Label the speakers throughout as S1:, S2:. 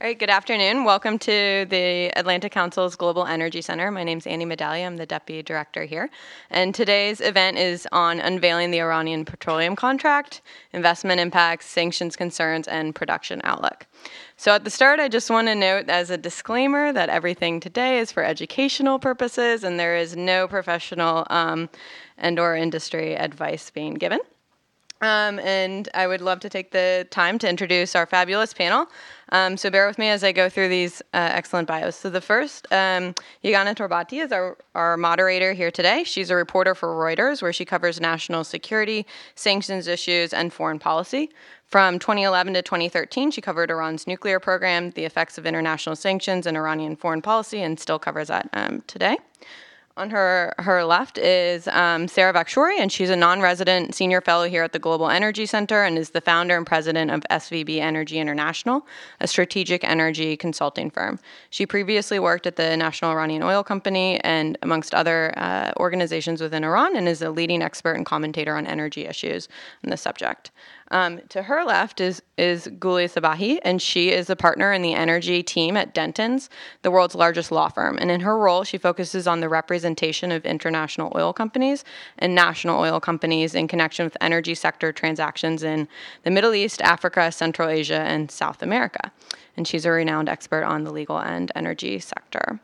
S1: All right, good afternoon. Welcome to the Atlantic Council's Global Energy Center. My name is Annie Medaglia. I'm the deputy director here. And today's event is on unveiling the Iranian petroleum contract, investment impacts, sanctions concerns, and production outlook. So at the start, I just want to note as a disclaimer that everything today is for educational purposes and there is no professional um, and or industry advice being given. Um, and I would love to take the time to introduce our fabulous panel. Um, so bear with me as I go through these uh, excellent bios. So the first, um, Yeganeh Torbati is our, our moderator here today. She's a reporter for Reuters, where she covers national security, sanctions issues, and foreign policy. From 2011 to 2013, she covered Iran's nuclear program, the effects of international sanctions, and Iranian foreign policy, and still covers that um, today. On her, her left is um, Sara Vakhshouri, and she's a non resident senior fellow here at the Global Energy Center and is the founder and president of SVB Energy International, a strategic energy consulting firm. She previously worked at the National Iranian Oil Company and amongst other uh, organizations within Iran and is a leading expert and commentator on energy issues on the subject. Um, to her left is is Guli Sabahi, and she is a partner in the energy team at Dentons, the world's largest law firm. And in her role, she focuses on the representation of international oil companies and national oil companies in connection with energy sector transactions in the Middle East, Africa, Central Asia, and South America. And she's a renowned expert on the legal and energy sector.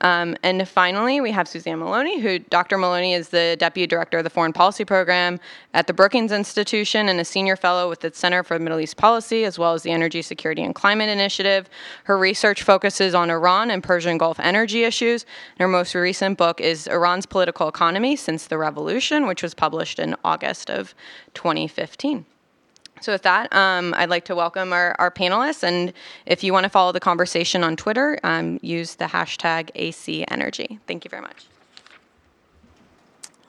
S1: Um, and finally, we have Suzanne Maloney, who Dr. Maloney is the Deputy Director of the Foreign Policy Program at the Brookings Institution and a Senior Fellow with the Center for Middle East Policy, as well as the Energy Security and Climate Initiative. Her research focuses on Iran and Persian Gulf energy issues. And her most recent book is Iran's Political Economy Since the Revolution, which was published in August of 2015. So, with that, um, I'd like to welcome our, our, panelists. And if you want to follow the conversation on Twitter, um, use the hashtag ACEnergy. Thank you very much.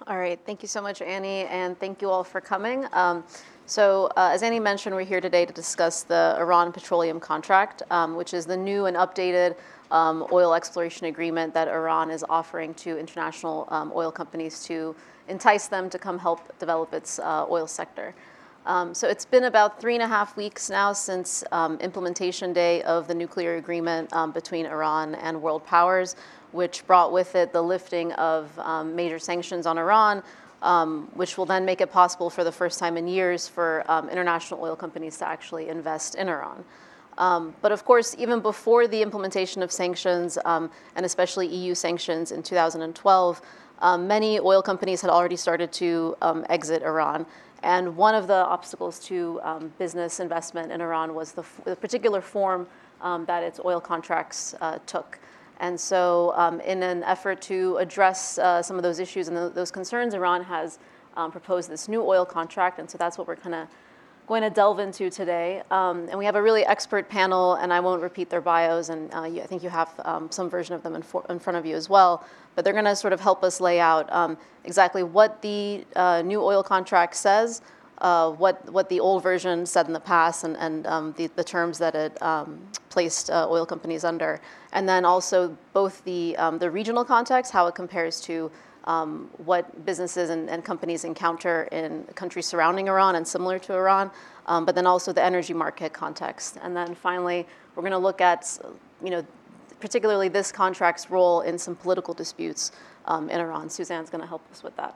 S2: All right. Thank you so much, Annie. And thank you all for coming. Um, so, uh, as Annie mentioned, we're here today to discuss the Iran Petroleum Contract, um, which is the new and updated um, oil exploration agreement that Iran is offering to international um, oil companies to entice them to come help develop its uh, oil sector. Um, so it's been about three and a half weeks now since um, implementation day of the nuclear agreement um, between Iran and world powers, which brought with it the lifting of um, major sanctions on Iran, um, which will then make it possible for the first time in years for um, international oil companies to actually invest in Iran. but of course, even before the implementation of sanctions, and especially EU sanctions in 2012, many oil companies had already started to exit Iran. And one of the obstacles to um, business investment in Iran was the, f- the particular form um, that its oil contracts uh, took. And so, um, in an effort to address uh, some of those issues and th- those concerns, Iran has um, proposed this new oil contract. And so, that's what we're kind of going to delve into today. Um, and we have a really expert panel, and I won't repeat their bios, and uh, you, I think you have um, some version of them in, for, in, front of you as well. But they're going to sort of help us lay out um, exactly what the uh, new oil contract says, uh, what, what the old version said in the past, and, and um, the, the terms that it um, placed uh, oil companies under. And then also both the, um, the regional context, how it compares to um, what businesses and, and, companies encounter in countries surrounding Iran and similar to Iran, um, but then also the energy market context. And then finally, we're going to look at, you know, particularly this contract's role in some political disputes um, in Iran. Suzanne's going to help us with that.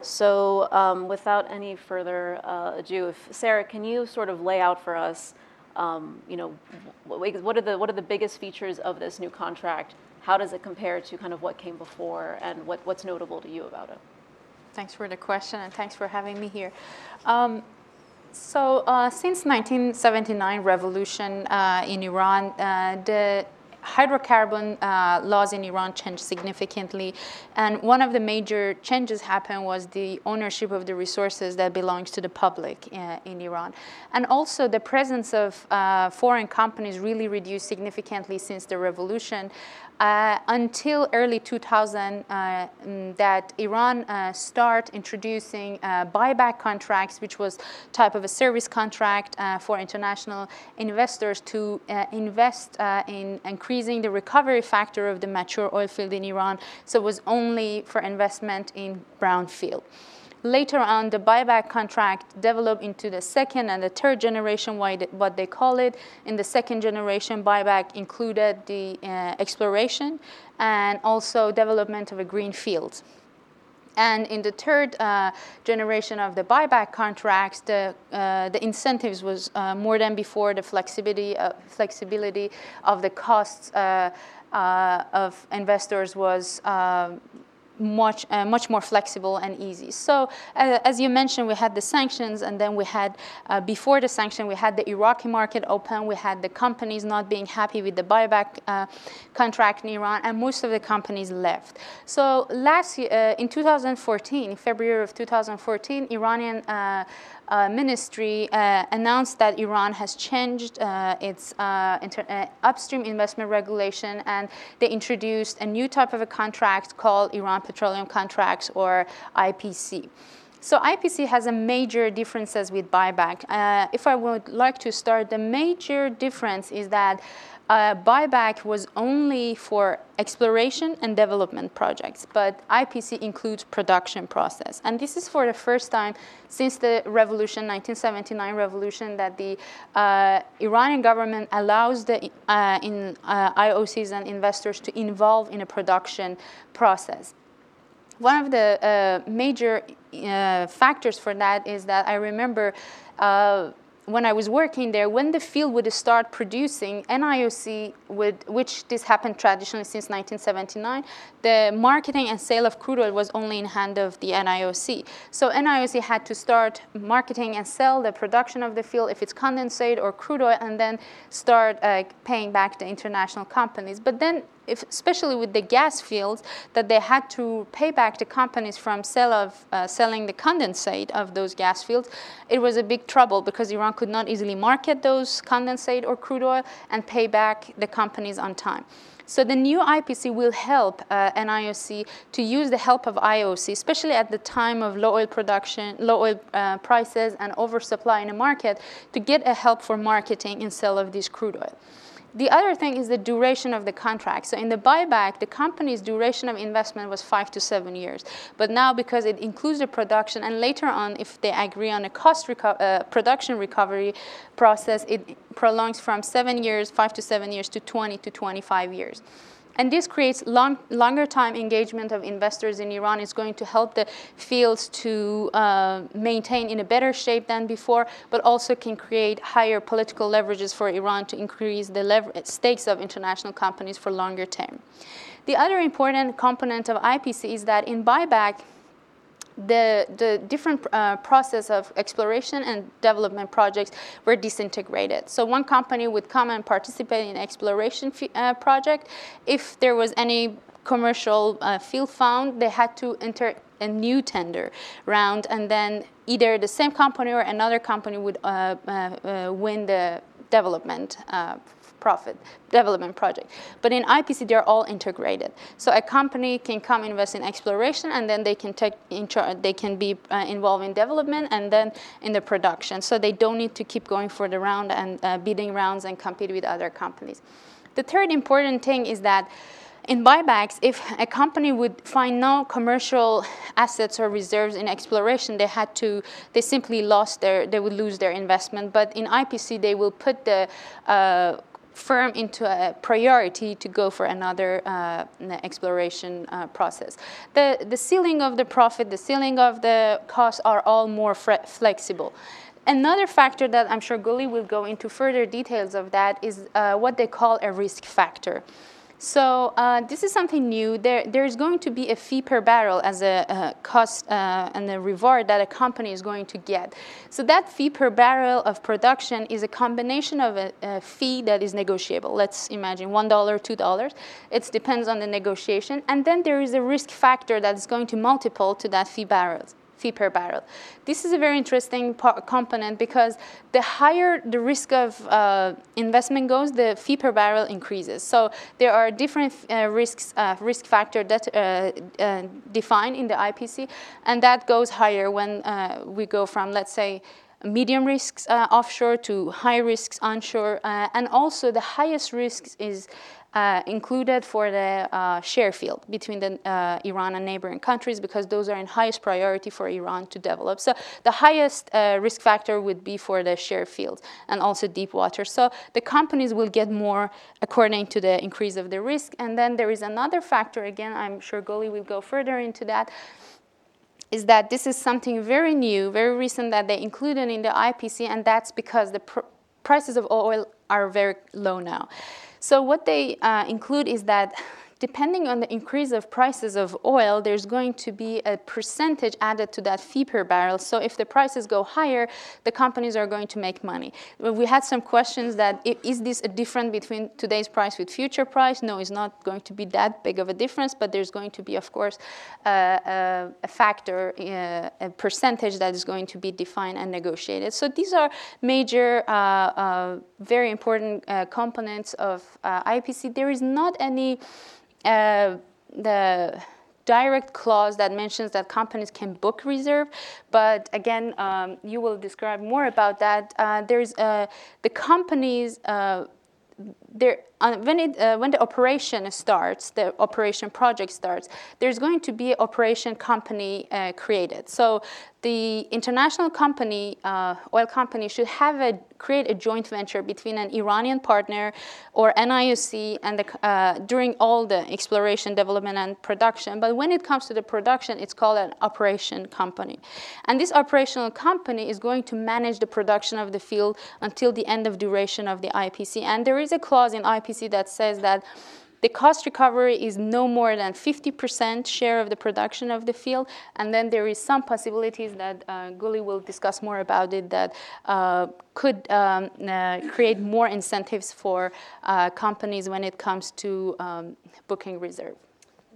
S2: So, um, without any further uh, ado, if, Sara, can you sort of lay out for us, um, you know, what are the what are the biggest features of this new contract? How does it compare to kind of what came before and what, what's notable to you about it?
S3: Thanks for the question and thanks for having me here. Um, so uh, since 1979 revolution uh, in Iran, uh, the hydrocarbon uh, laws in Iran changed significantly. And one of the major changes happened was the ownership of the resources that belongs to the public uh, in Iran. And also the presence of uh, foreign companies really reduced significantly since the revolution. Uh, until early 2000 uh, mm, that Iran uh, start introducing uh, buyback contracts, which was type of a service contract uh, for international investors to uh, invest in increasing the recovery factor of the mature oil field in Iran. So it was only for investment in brownfield. Later on, the buyback contract developed into the second and the third generation, what they call it. In the second generation, buyback included the uh, exploration and also development of a green field. And in the third uh, generation of the buyback contracts, the, uh, the incentives was uh, more than before the flexibility, uh, flexibility of the costs uh, uh, of investors was much, uh, much more flexible and easy. So uh, as you mentioned, we had the sanctions, and then we had, uh, before the sanction, we had the Iraqi market open, we had the companies not being happy with the buyback uh, contract in Iran, and most of the companies left. So last uh, in 2014, February of 2014, Iranian uh, ministry uh, announced that Iran has changed uh, its uh, inter- uh, upstream investment regulation and they introduced a new type of a contract called Iran Petroleum Contracts or IPC. So IPC has a major differences with buyback. Uh, if I would like to start, the major difference is that uh, buyback was only for exploration and development projects, but IPC includes production process. And this is for the first time since the revolution, 1979 revolution, that the uh, Iranian government allows the uh, in, uh, IOCs and investors to involve in a production process. One of the uh, major uh, factors for that is that I remember when I was working there, when the field would start producing, NIOC would, which this happened traditionally since 1979, the marketing and sale of crude oil was only in hand of the NIOC. So NIOC had to start marketing and sell the production of the field, if it's condensate or crude oil, and then start uh, paying back the international companies. But then if, especially with the gas fields, that they had to pay back the companies from of, uh, selling the condensate of those gas fields, it was a big trouble because Iran could not easily market those condensate or crude oil and pay back the companies on time. So the new IPC will help uh, NIOC to use the help of IOC, especially at the time of low oil production, low oil uh, prices, and oversupply in the market, to get a help for marketing and sale of this crude oil. The other thing is the duration of the contract. So in the buyback, the company's duration of investment was five to seven years. But now, because it includes the production, and later on, if they agree on a cost reco- uh, production recovery process, it prolongs from seven years, five to seven years, to 20 to 25 years. And this creates long, longer time engagement of investors in Iran. It's going to help the fields to uh, maintain in a better shape than before, but also can create higher political leverages for Iran to increase the lever- stakes of international companies for longer term. The other important component of IPC is that in buyback, the, the different uh, process of exploration and development projects were disintegrated. So one company would come and participate in exploration uh, project. If there was any commercial uh, field found, they had to enter a new tender round, and then either the same company or another company would uh, uh, uh, win the development profit development project. But in IPC, they're all integrated. So a company can come invest in exploration, and then they can take they can be uh, involved in development and then in the production. So they don't need to keep going for the round and uh, bidding rounds and compete with other companies. The third important thing is that in buybacks, if a company would find no commercial assets or reserves in exploration, they had to, they simply lost their, they would lose their investment. But in IPC, they will put the uh, firm into a priority to go for another uh, exploration uh, process. The, the ceiling of the profit, the ceiling of the costs are all more flexible. Another factor that I'm sure Guli will go into further details of that is uh, what they call a risk factor. So uh, this is something new. There, there's going to be a fee per barrel as a, a cost uh, and a reward that a company is going to get. So that fee per barrel of production is a combination of a, a fee that is negotiable. Let's imagine $1, $2. It depends on the negotiation. And then there is a risk factor that is going to multiple to that fee barrels fee per barrel. This is a very interesting component because the higher the risk of uh, investment goes, the fee per barrel increases. So there are different uh, risks, uh, risk factor that uh, uh, defined in the IPC, and that goes higher when uh, we go from, let's say, medium risks offshore to high risks onshore. And also, the highest risks is uh, included for the uh, share field between the uh, Iran and neighboring countries because those are in highest priority for Iran to develop. So the highest uh, risk factor would be for the share fields and also deep water. So the companies will get more according to the increase of the risk. And then there is another factor, again, I'm sure Goli will go further into that, is that this is something very new, very recent that they included in the IPC, and that's because the pr- prices of oil are very low now. So what they uh, include is that depending on the increase of prices of oil, there's going to be a percentage added to that fee per barrel. So if the prices go higher, the companies are going to make money. We had some questions that is this a difference between today's price with future price? No, it's not going to be that big of a difference, but there's going to be, of course, a, a factor, uh, a percentage that is going to be defined and negotiated. So these are major, uh, uh, very important uh, components of uh, IPC. There is not any uh, the direct clause that mentions that companies can book reserve, but again, um, you will describe more about that. Uh, there's uh, the companies. Uh, there, when, it, uh, when the operation starts, the operation project starts, there's going to be an operation company uh, created. So the international company, uh, oil company, should have a create a joint venture between an Iranian partner or NIOC and the, uh, during all the exploration, development, and production. But when it comes to the production, it's called an operation company, and this operational company is going to manage the production of the field until the end of duration of the IPC. And there is a clause in IPC that says that the cost recovery is no more than 50% share of the production of the field, and then there is some possibilities that uh, Guli will discuss more about it that uh, could um, uh, create more incentives for uh, companies when it comes to um, booking reserve.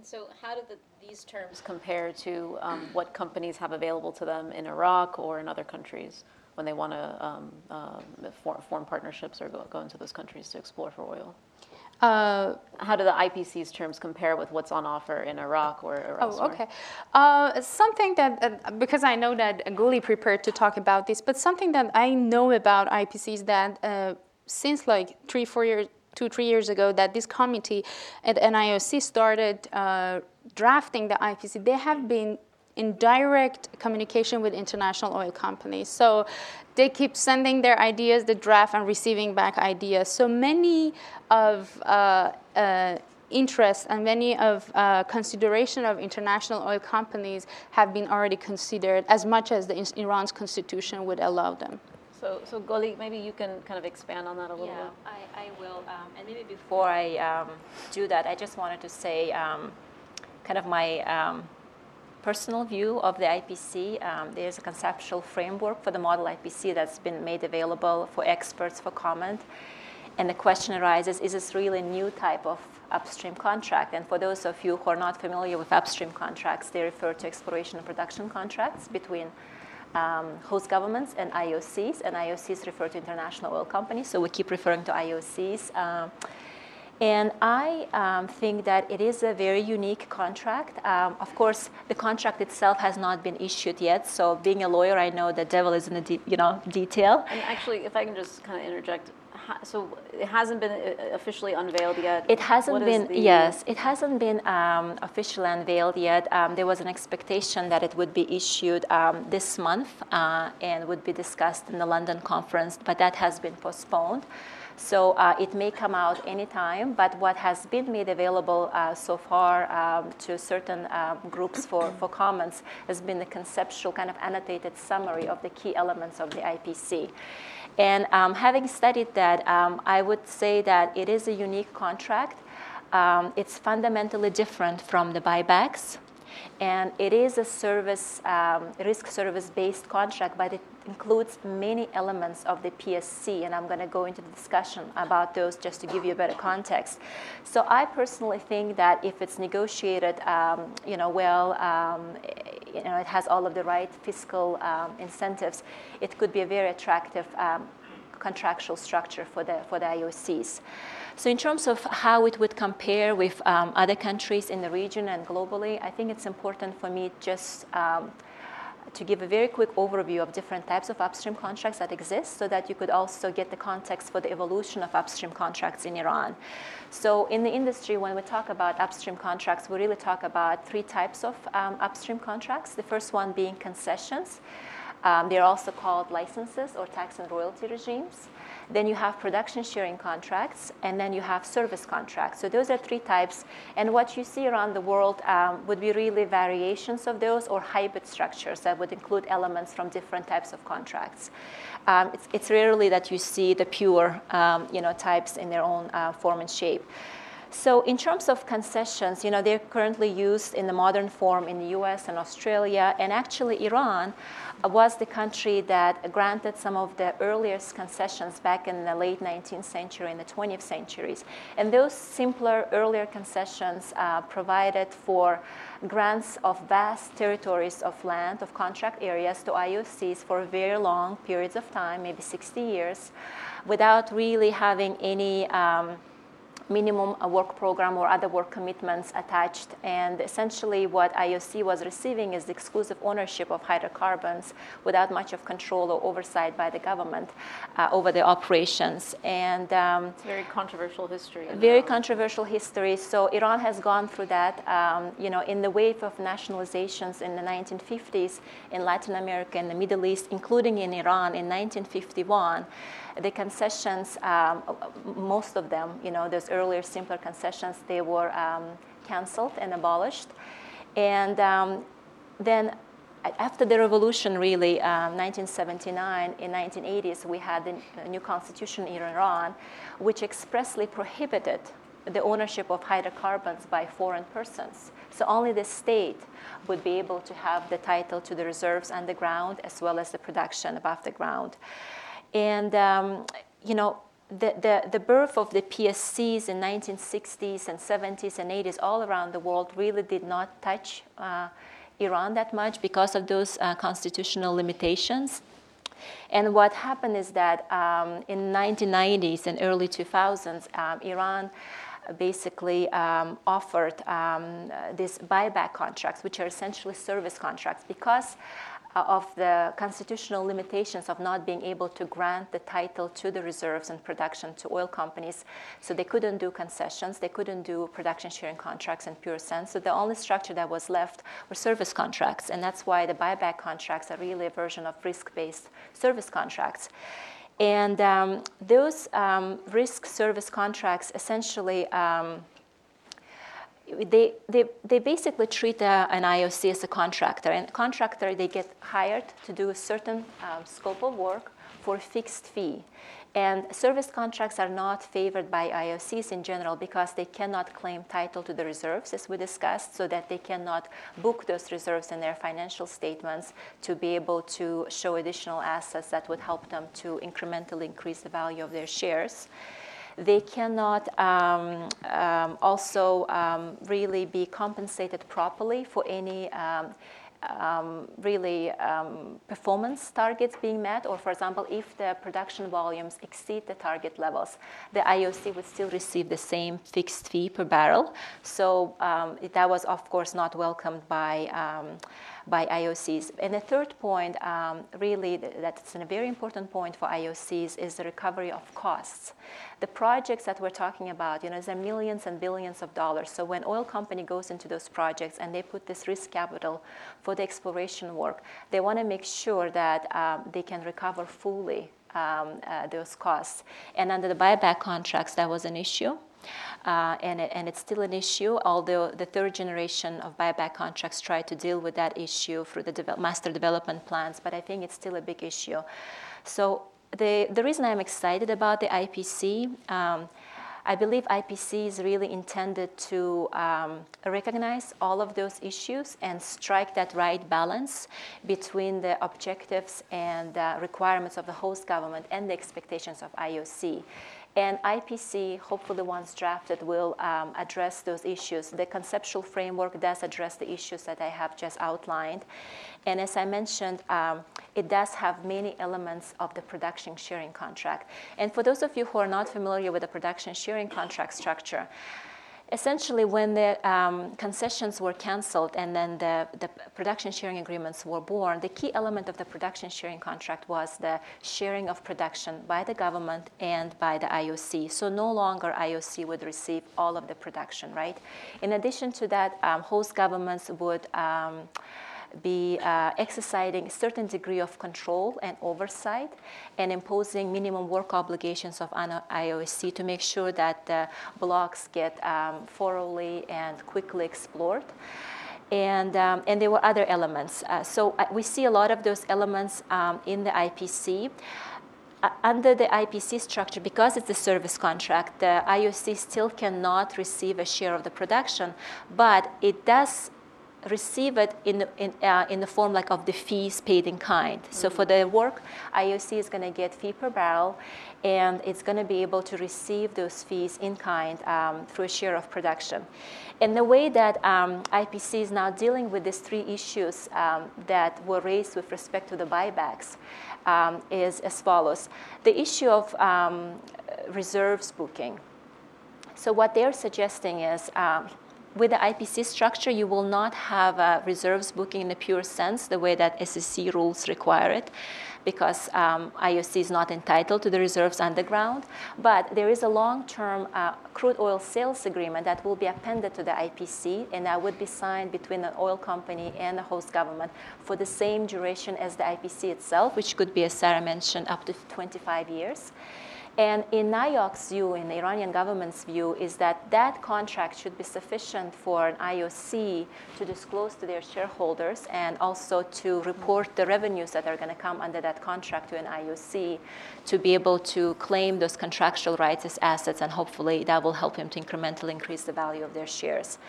S2: So, how do the, these terms compare to um, what companies have available to them in Iraq or in other countries when they want to um, uh, form partnerships or go, go into those countries to explore for oil? Uh, How do the IPC's terms compare with what's on offer in Iraq or, or
S3: Oh, okay. Uh, something that, uh, because I know that Guli prepared to talk about this, but something that I know about IPC is that uh, since like three, four years, two, three years ago, that this committee at NIOC started uh, drafting the IPC, they have been in direct communication with international oil companies. So they keep sending their ideas, the draft, and receiving back ideas. So many of uh, uh, interest and many of uh, consideration of international oil companies have been already considered as much as the Iran's constitution would allow them.
S2: So, so Goli, maybe you can kind of expand on that a little
S4: yeah,
S2: bit.
S4: I, I will. Um, and maybe before I um, do that, I just wanted to say um, kind of my um, personal view of the IPC. Um, there's a conceptual framework for the model IPC that's been made available for experts for comment. And the question arises is this really a new type of upstream contract? And for those of you who are not familiar with upstream contracts, they refer to exploration and production contracts between um, host governments and IOCs. And IOCs refer to international oil companies, so we keep referring to IOCs. Uh, and I um, think that it is a very unique contract. Um, of course, the contract itself has not been issued yet. So, being a lawyer, I know the devil is in the de- you know detail.
S2: And actually, if I can just kind of interject, so it hasn't been uh, officially unveiled yet.
S4: It hasn't what been. Yes, it hasn't been um, officially unveiled yet. Um, there was an expectation that it would be issued um, this month uh, and would be discussed in the London conference, but that has been postponed. So uh, it may come out anytime, but what has been made available uh, so far um, to certain uh, groups for, for comments has been the conceptual kind of annotated summary of the key elements of the IPC. And um, having studied that, um, I would say that it is a unique contract. Um, it's fundamentally different from the buybacks. And it is a service, um, risk service based contract, but it includes many elements of the PSC, and I'm going to go into the discussion about those just to give you a better context. So I personally think that if it's negotiated, um, you know, well, um, you know, it has all of the right fiscal um, incentives, it could be a very attractive um, contractual structure for the for the IOCs. So in terms of how it would compare with um, other countries in the region and globally, I think it's important for me just um, to give a very quick overview of different types of upstream contracts that exist so that you could also get the context for the evolution of upstream contracts in Iran. So, in the industry, when we talk about upstream contracts, we really talk about three types of um, upstream contracts. The first one being concessions. Um, they're also called licenses or tax and royalty regimes. Then you have production sharing contracts, and then you have service contracts. So those are three types. And what you see around the world um, would be really variations of those or hybrid structures that would include elements from different types of contracts. Um, it's, it's, rarely that you see the pure um, you know, types in their own uh, form and shape. So in terms of concessions, you know, they're currently used in the modern form in the US and Australia, and actually Iran was the country that granted some of the earliest concessions back in the late 19th century and the 20th centuries. And those simpler, earlier concessions uh, provided for grants of vast territories of land, of contract areas to IOCs for very long periods of time, maybe 60 years, without really having any um, minimum work program or other work commitments attached. And essentially, what IOC was receiving is the exclusive ownership of hydrocarbons without much of control or oversight by the government uh, over the operations.
S2: And um, it's a very controversial history.
S4: Very controversial history. So Iran has gone through that. Um, you know, in the wave of nationalizations in the 1950s in Latin America and the Middle East, including in Iran in 1951 the concessions, um, most of them, you know, those earlier simpler concessions, they were um, canceled and abolished. And um, then after the revolution, really, 1979, um, in 1980s, we had the new constitution in Iran, which expressly prohibited the ownership of hydrocarbons by foreign persons. So only the state would be able to have the title to the reserves underground as well as the production above the ground. And, um, you know, the, the, the, birth of the PSCs in 1960s and 70s and 80s all around the world really did not touch uh, Iran that much because of those uh, constitutional limitations. And what happened is that um, in 1990s and early 2000s, um, Iran basically um, offered um, these buyback contracts, which are essentially service contracts, because of the constitutional limitations of not being able to grant the title to the reserves and production to oil companies. So they couldn't do concessions, they couldn't do production sharing contracts in pure sense. So the only structure that was left were service contracts. And that's why the buyback contracts are really a version of risk based service contracts. And um, those um, risk service contracts essentially um, they, they, they basically treat a, an IOC as a contractor. And contractor, they get hired to do a certain um, scope of work for a fixed fee. And service contracts are not favored by IOCs in general because they cannot claim title to the reserves, as we discussed, so that they cannot book those reserves in their financial statements to be able to show additional assets that would help them to incrementally increase the value of their shares they cannot um, um, also um, really be compensated properly for any um, um, really um, performance targets being met, or for example, if the production volumes exceed the target levels, the IOC would still receive the same fixed fee per barrel. So um, that was, of course, not welcomed by by IOCs. And the third point, um, really, that's a very important point for IOCs, is the recovery of costs. The projects that we're talking about, you know, there are millions and billions of dollars. So when oil company goes into those projects and they put this risk capital for the exploration work, they want to make sure that um, they can recover fully um, uh, those costs. And under the buyback contracts, that was an issue. Uh, and, it, and it's still an issue, although the third generation of buyback contracts try to deal with that issue through the de- master development plans, but I think it's still a big issue. So the, the reason I'm excited about the IPC, um, I believe IPC is really intended to um, recognize all of those issues and strike that right balance between the objectives and uh, requirements of the host government and the expectations of IOC. And IPC, hopefully once drafted, will um, address those issues. The conceptual framework does address the issues that I have just outlined. And as I mentioned, um, it does have many elements of the production sharing contract. And for those of you who are not familiar with the production sharing contract structure, essentially when the um, concessions were canceled and then the, the production sharing agreements were born, the key element of the production sharing contract was the sharing of production by the government and by the IOC. So no longer IOC would receive all of the production, right? In addition to that, um, host governments would um, be uh, exercising a certain degree of control and oversight and imposing minimum work obligations of IOC to make sure that the blocks get um, thoroughly and quickly explored. And, um, and there were other elements. Uh, so uh, we see a lot of those elements um, in the IPC. Uh, under the IPC structure, because it's a service contract, the IOC still cannot receive a share of the production, but it does receive it in, in, uh, in the form like of the fees paid in kind. Mm-hmm. So for the work, IOC is going to get fee per barrel, and it's going to be able to receive those fees in kind um, through a share of production. And the way that um, IPC is now dealing with these three issues um, that were raised with respect to the buybacks um, is as follows. The issue of um, reserves booking. So what they're suggesting is um, with the IPC structure, you will not have a reserves booking in a pure sense, the way that SEC rules require it, because um, IOC is not entitled to the reserves underground. But there is a long-term uh, crude oil sales agreement that will be appended to the IPC, and that would be signed between the oil company and the host government for the same duration as the IPC itself, which could be, as Sara mentioned, up to 25 years. And in NIOC's view, in the Iranian government's view, is that that contract should be sufficient for an IOC to disclose to their shareholders and also to report the revenues that are going to come under that contract to an IOC to be able to claim those contractual rights as assets, and hopefully that will help him to incrementally increase the value of their shares.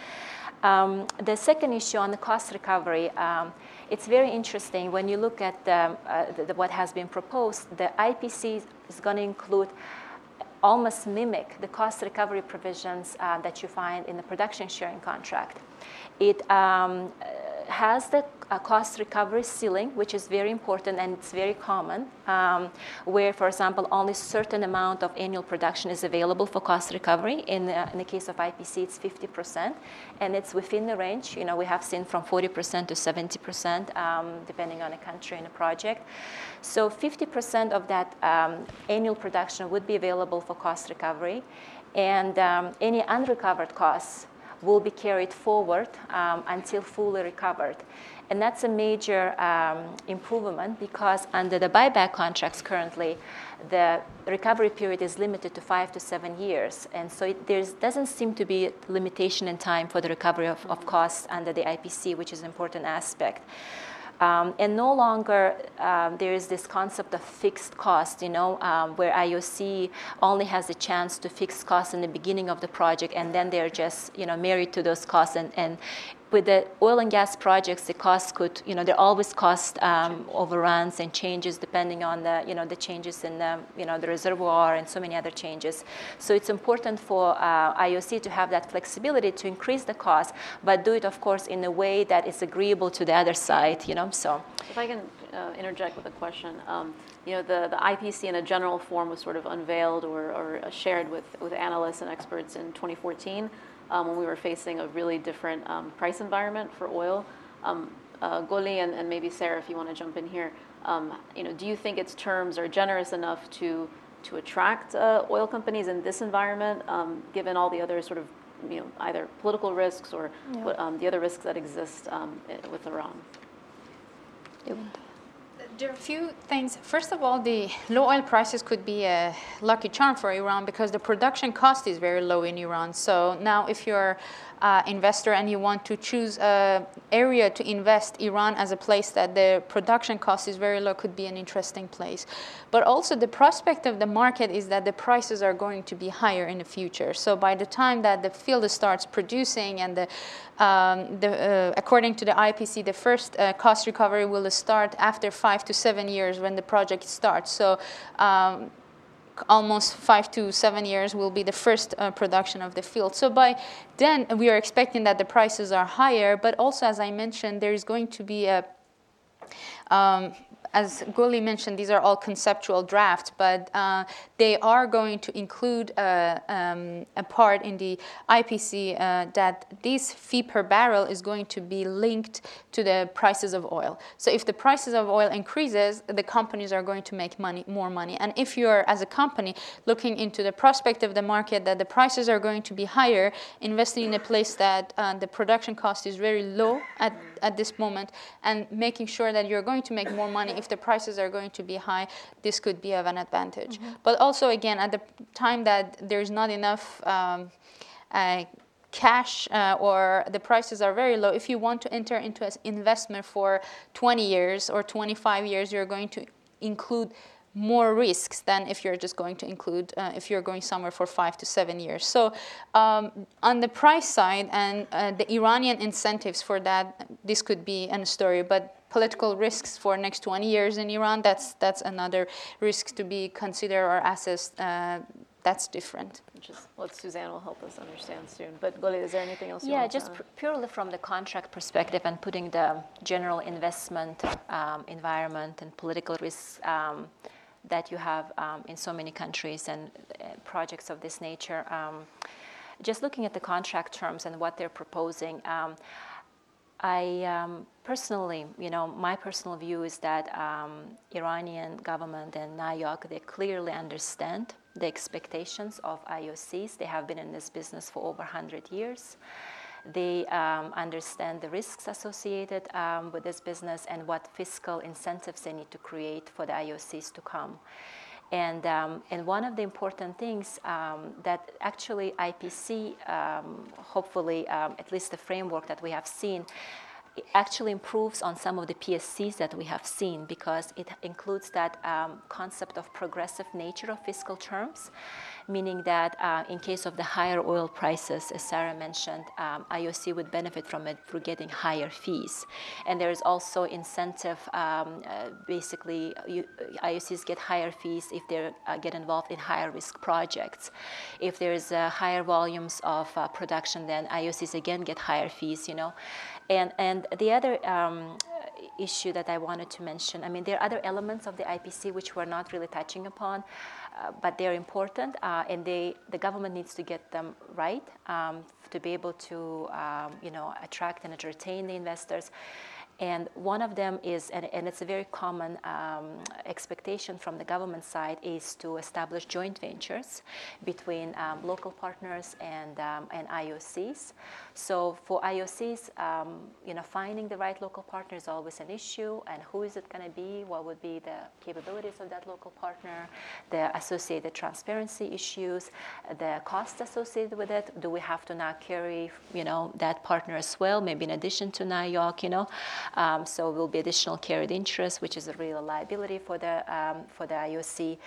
S4: Um, the second issue on the cost recovery, um, it's very interesting when you look at the, uh, the, what has been proposed. The IPC is going to include almost mimic the cost recovery provisions uh, that you find in the production sharing contract. It um, has the uh, cost recovery ceiling, which is very important and it's very common, um, where, for example, only certain amount of annual production is available for cost recovery. In the, in the case of IPC, it's 50%, and it's within the range. You know, we have seen from 40% to 70%, um, depending on a country and a project. So 50% of that um, annual production would be available for cost recovery, and um, any unrecovered costs will be carried forward um, until fully recovered. And that's a major um, improvement because under the buyback contracts currently, the recovery period is limited to five to seven years. And so there doesn't seem to be limitation in time for the recovery of, of costs under the IPC, which is an important aspect. Um, and no longer um, there is this concept of fixed cost, you know, um, where IOC only has a chance to fix costs in the beginning of the project, and then they're just, you know, married to those costs, and, and with the oil and gas projects, the costs could, you know, there always cost um, overruns and changes depending on the, you know, the changes in the, you know, the reservoir and so many other changes. So it's important for uh, IOC to have that flexibility to increase the cost, but do it, of course, in a way that is agreeable to the other side, you know. So
S2: if I can uh, interject with a question, um, you know, the, the IPC in a general form was sort of unveiled or, or shared with, with analysts and experts in 2014 um, when we were facing a really different um, price environment for oil. Um, uh, Goli and, maybe Sara, if you want to jump in here, um, you know, do you think its terms are generous enough to to attract uh, oil companies in this environment, um, given all the other sort of you know either political risks or. Um, the other risks that exist with Iran?
S3: There are a few things. First of all, the low oil prices could be a lucky charm for Iran because the production cost is very low in Iran. So now, if you're uh, investor and you want to choose an area to invest, Iran as a place that the production cost is very low could be an interesting place. But also the prospect of the market is that the prices are going to be higher in the future. So by the time that the field starts producing and the, um, the uh, according to the IPC, the first uh, cost recovery will start after five to seven years when the project starts. So um, almost five to seven years will be the first uh, production of the field. So by then we are expecting that the prices are higher, but also as I mentioned, there is going to be a um, as Guli mentioned, these are all conceptual drafts, but uh, they are going to include uh, um, a part in the IPC uh, that this fee per barrel is going to be linked to the prices of oil. So if the prices of oil increases, the companies are going to make money, more money. And if you're, as a company, looking into the prospect of the market that the prices are going to be higher, investing in a place that uh, the production cost is very low at, at this moment, and making sure that you're going to make more money if the prices are going to be high, this could be of an advantage. Mm-hmm. But also, again, at the time that there's not enough um, uh, cash uh, or the prices are very low, if you want to enter into an investment for 20 years or 25 years, you're going to include more risks than if you're just going to include uh, if you're going somewhere for five to seven years. So um, on the price side and uh, the Iranian incentives for that, this could be a story. But political risks for next 20 years in Iran, that's that's another risk to be considered or assessed. Uh, that's different.
S2: Which is what Suzanne will help us understand soon. But Goli, is there anything else?
S4: yeah, just purely from the contract perspective and putting the general investment um, environment and political risks. Um, that you have um, in so many countries and uh, projects of this nature. Um, just looking at the contract terms and what they're proposing, um, I um, personally, you know, my personal view is that um, Iranian government and NIOC, they clearly understand the expectations of IOCs. They have been in this business for over 100 years. They um, understand the risks associated um, with this business and what fiscal incentives they need to create for the IOCs to come. And, um, and one of the important things um, that actually IPC, um, hopefully, um, at least the framework that we have seen, actually improves on some of the PSCs that we have seen because it includes that um, concept of progressive nature of fiscal terms meaning that uh, in case of the higher oil prices, as Sara mentioned, um, IOC would benefit from it through getting higher fees. And there is also incentive, um, uh, basically, you, IOCs get higher fees if they uh, get involved in higher risk projects. If there's uh, higher volumes of uh, production, then IOCs again get higher fees, you know. And, and the other um, issue that I wanted to mention, I mean, there are other elements of the IPC which we're not really touching upon. Uh, but they're important, uh, and they, the government needs to get them right um, to be able to, um, you know, attract and entertain the investors. And one of them is, and, and it's a very common um, expectation from the government side, is to establish joint ventures between um, local partners and, um, and IOCs. So for IOCs, um, you know, finding the right local partner is always an issue, and who is it going to be? What would be the capabilities of that local partner? The associated transparency issues, the cost associated with it. Do we have to now carry, you know, that partner as well? Maybe in addition to NIOC, you know. Um, so will be additional carried interest, which is a real liability for the, um, for the IOC.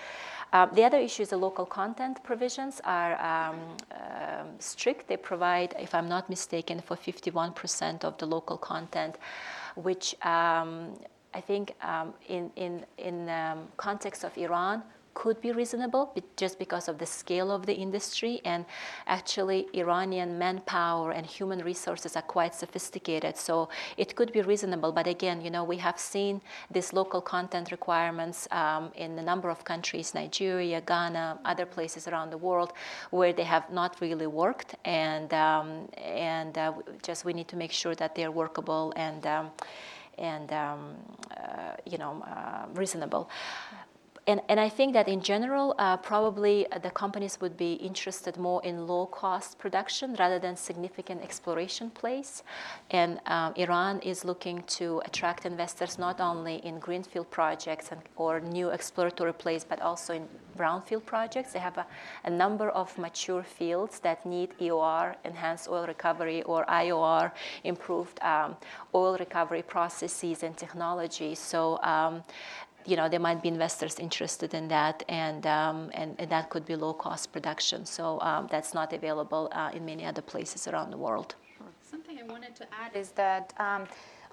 S4: Um, the other issue is the local content provisions are um, um, strict. They provide, if I'm not mistaken, for 51% of the local content, which um, I think in, in, in context of Iran could be reasonable just because of the scale of the industry. And actually, Iranian manpower and human resources are quite sophisticated. So it could be reasonable. But again, you know, we have seen these local content requirements um, in a number of countries, Nigeria, Ghana, other places around the world, where they have not really worked. And, um, and uh, just we need to make sure that they're workable and um, and um, uh, you know uh, reasonable and, and I think that in general, uh, probably the companies would be interested more in low cost production rather than significant exploration plays. And um, Iran is looking to attract investors not only in greenfield projects and, or new exploratory plays, but also in brownfield projects. They have a, a number of mature fields that need EOR, enhanced oil recovery, or IOR, improved um, oil recovery processes and technology. So um, you know, there might be investors interested in that, and, um, and, and, that could be low cost production. So um, that's not available uh, in many other places around the world.
S3: Something I wanted to add is that um,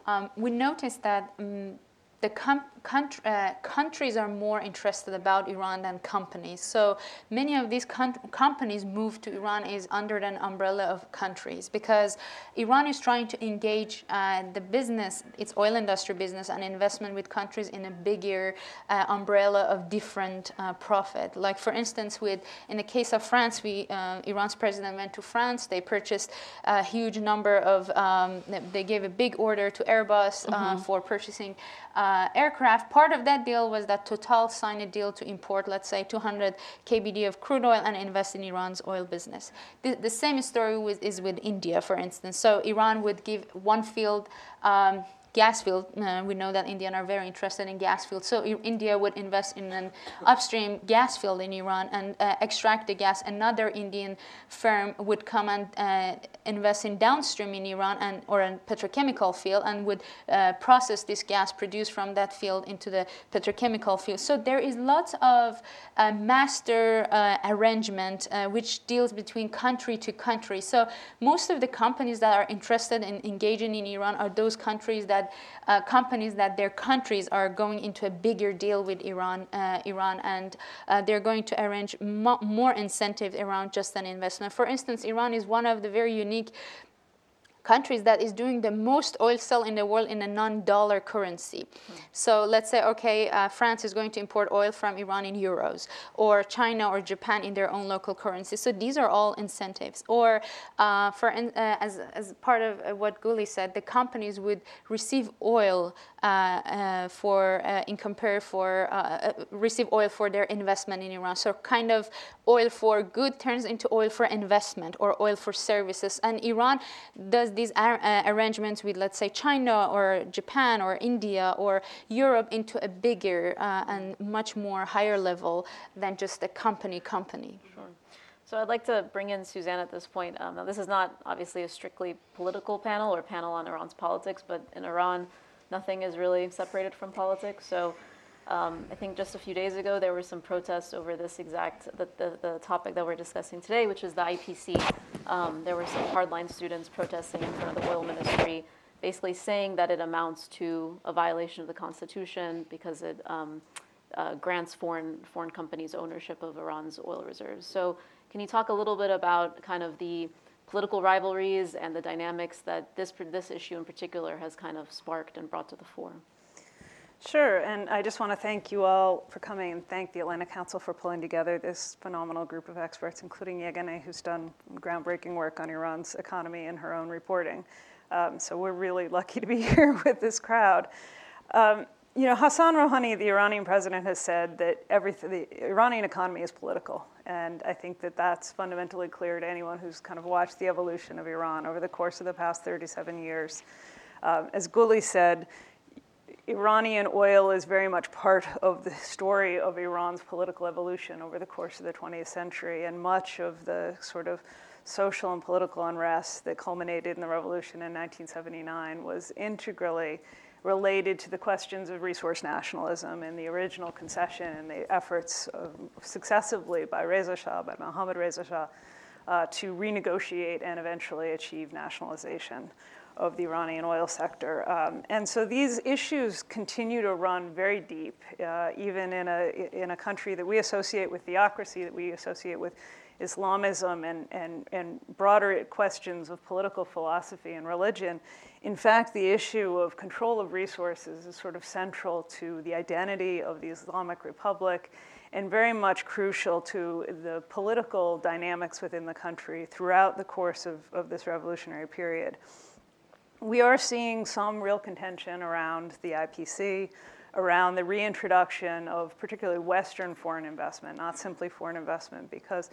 S3: um we noticed that um, the country, uh, countries are more interested about Iran than companies. So many of these com- companies move to Iran is under an umbrella of countries because Iran is trying to engage uh, the business, its oil industry business, and investment with countries in a bigger uh, umbrella of different uh, profit. Like for instance, with in the case of France, we uh, Iran's president went to France. They purchased a huge number of. Um, they gave a big order to Airbus uh, mm-hmm. for purchasing uh, aircraft. Part of that deal was that Total signed a deal to import, let's say, 200 kbd of crude oil and invest in Iran's oil business. The, the same story with, is with India, for instance. So Iran would give one field. Um, gas field. Uh, we know that Indian are very interested in gas fields. So India would invest in an upstream gas field in Iran and uh, extract the gas. Another Indian firm would come and uh, invest in downstream in Iran and or a petrochemical field and would uh, process this gas produced from that field into the petrochemical field. So there is lots of uh, master uh, arrangement which deals between country to country. So most of the companies that are interested in engaging in Iran are those countries that uh, companies that their countries are going into a bigger deal with Iran, uh, Iran, and uh, they're going to arrange mo- more incentives around just an investment. For instance, Iran is one of the very unique countries that is doing the most oil sale in the world in a non-dollar currency. Mm. So let's say, okay, uh, France is going to import oil from Iran in euros, or China or Japan in their own local currency. So these are all incentives. Or uh, for uh, as, as part of uh, what Guli said, the companies would receive oil for in compare for receive oil for their investment in Iran. So kind of oil for good turns into oil for investment or oil for services. And Iran does these ar- uh, arrangements with, let's say, China or Japan or India or Europe into a bigger uh, and much more higher level than just a company company.
S2: Sure. So I'd like to bring in Suzanne at this point. Um, now, this is not obviously a strictly political panel or panel on Iran's politics, but in Iran, nothing is really separated from politics. So um, I think just a few days ago there were some protests over this exact the, the, the topic that we're discussing today, which is the IPC. Um, there were some hardline students protesting in front of the oil ministry, basically saying that it amounts to a violation of the constitution because it um, uh, grants foreign foreign companies ownership of Iran's oil reserves. So, can you talk a little bit about kind of the political rivalries and the dynamics that this this issue in particular has kind of sparked and brought to the fore?
S5: Sure, and I just want to thank you all for coming and thank the Atlantic Council for pulling together this phenomenal group of experts, including Yeganeh, who's done groundbreaking work on Iran's economy in her own reporting. Um, so we're really lucky to be here with this crowd. Um, you know, Hassan Rouhani, the Iranian president, has said that everything, the Iranian economy is political. And I think that that's fundamentally clear to anyone who's kind of watched the evolution of Iran over the course of the past 37 years. Um, as Guli said, Iranian oil is very much part of the story of Iran's political evolution over the course of the 20th century, and much of the sort of social and political unrest that culminated in the revolution in 1979 was integrally related to the questions of resource nationalism and the original concession and the efforts successively by Reza Shah, by Mohammad Reza Shah, uh, to renegotiate and eventually achieve nationalization of the Iranian oil sector. Um, and so these issues continue to run very deep, uh, even in a, in a country that we associate with theocracy, that we associate with Islamism and, and, and broader questions of political philosophy and religion. In fact, the issue of control of resources is sort of central to the identity of the Islamic Republic and very much crucial to the political dynamics within the country throughout the course of, of this revolutionary period. We are seeing some real contention around the IPC, around the reintroduction of particularly Western foreign investment, not simply foreign investment, because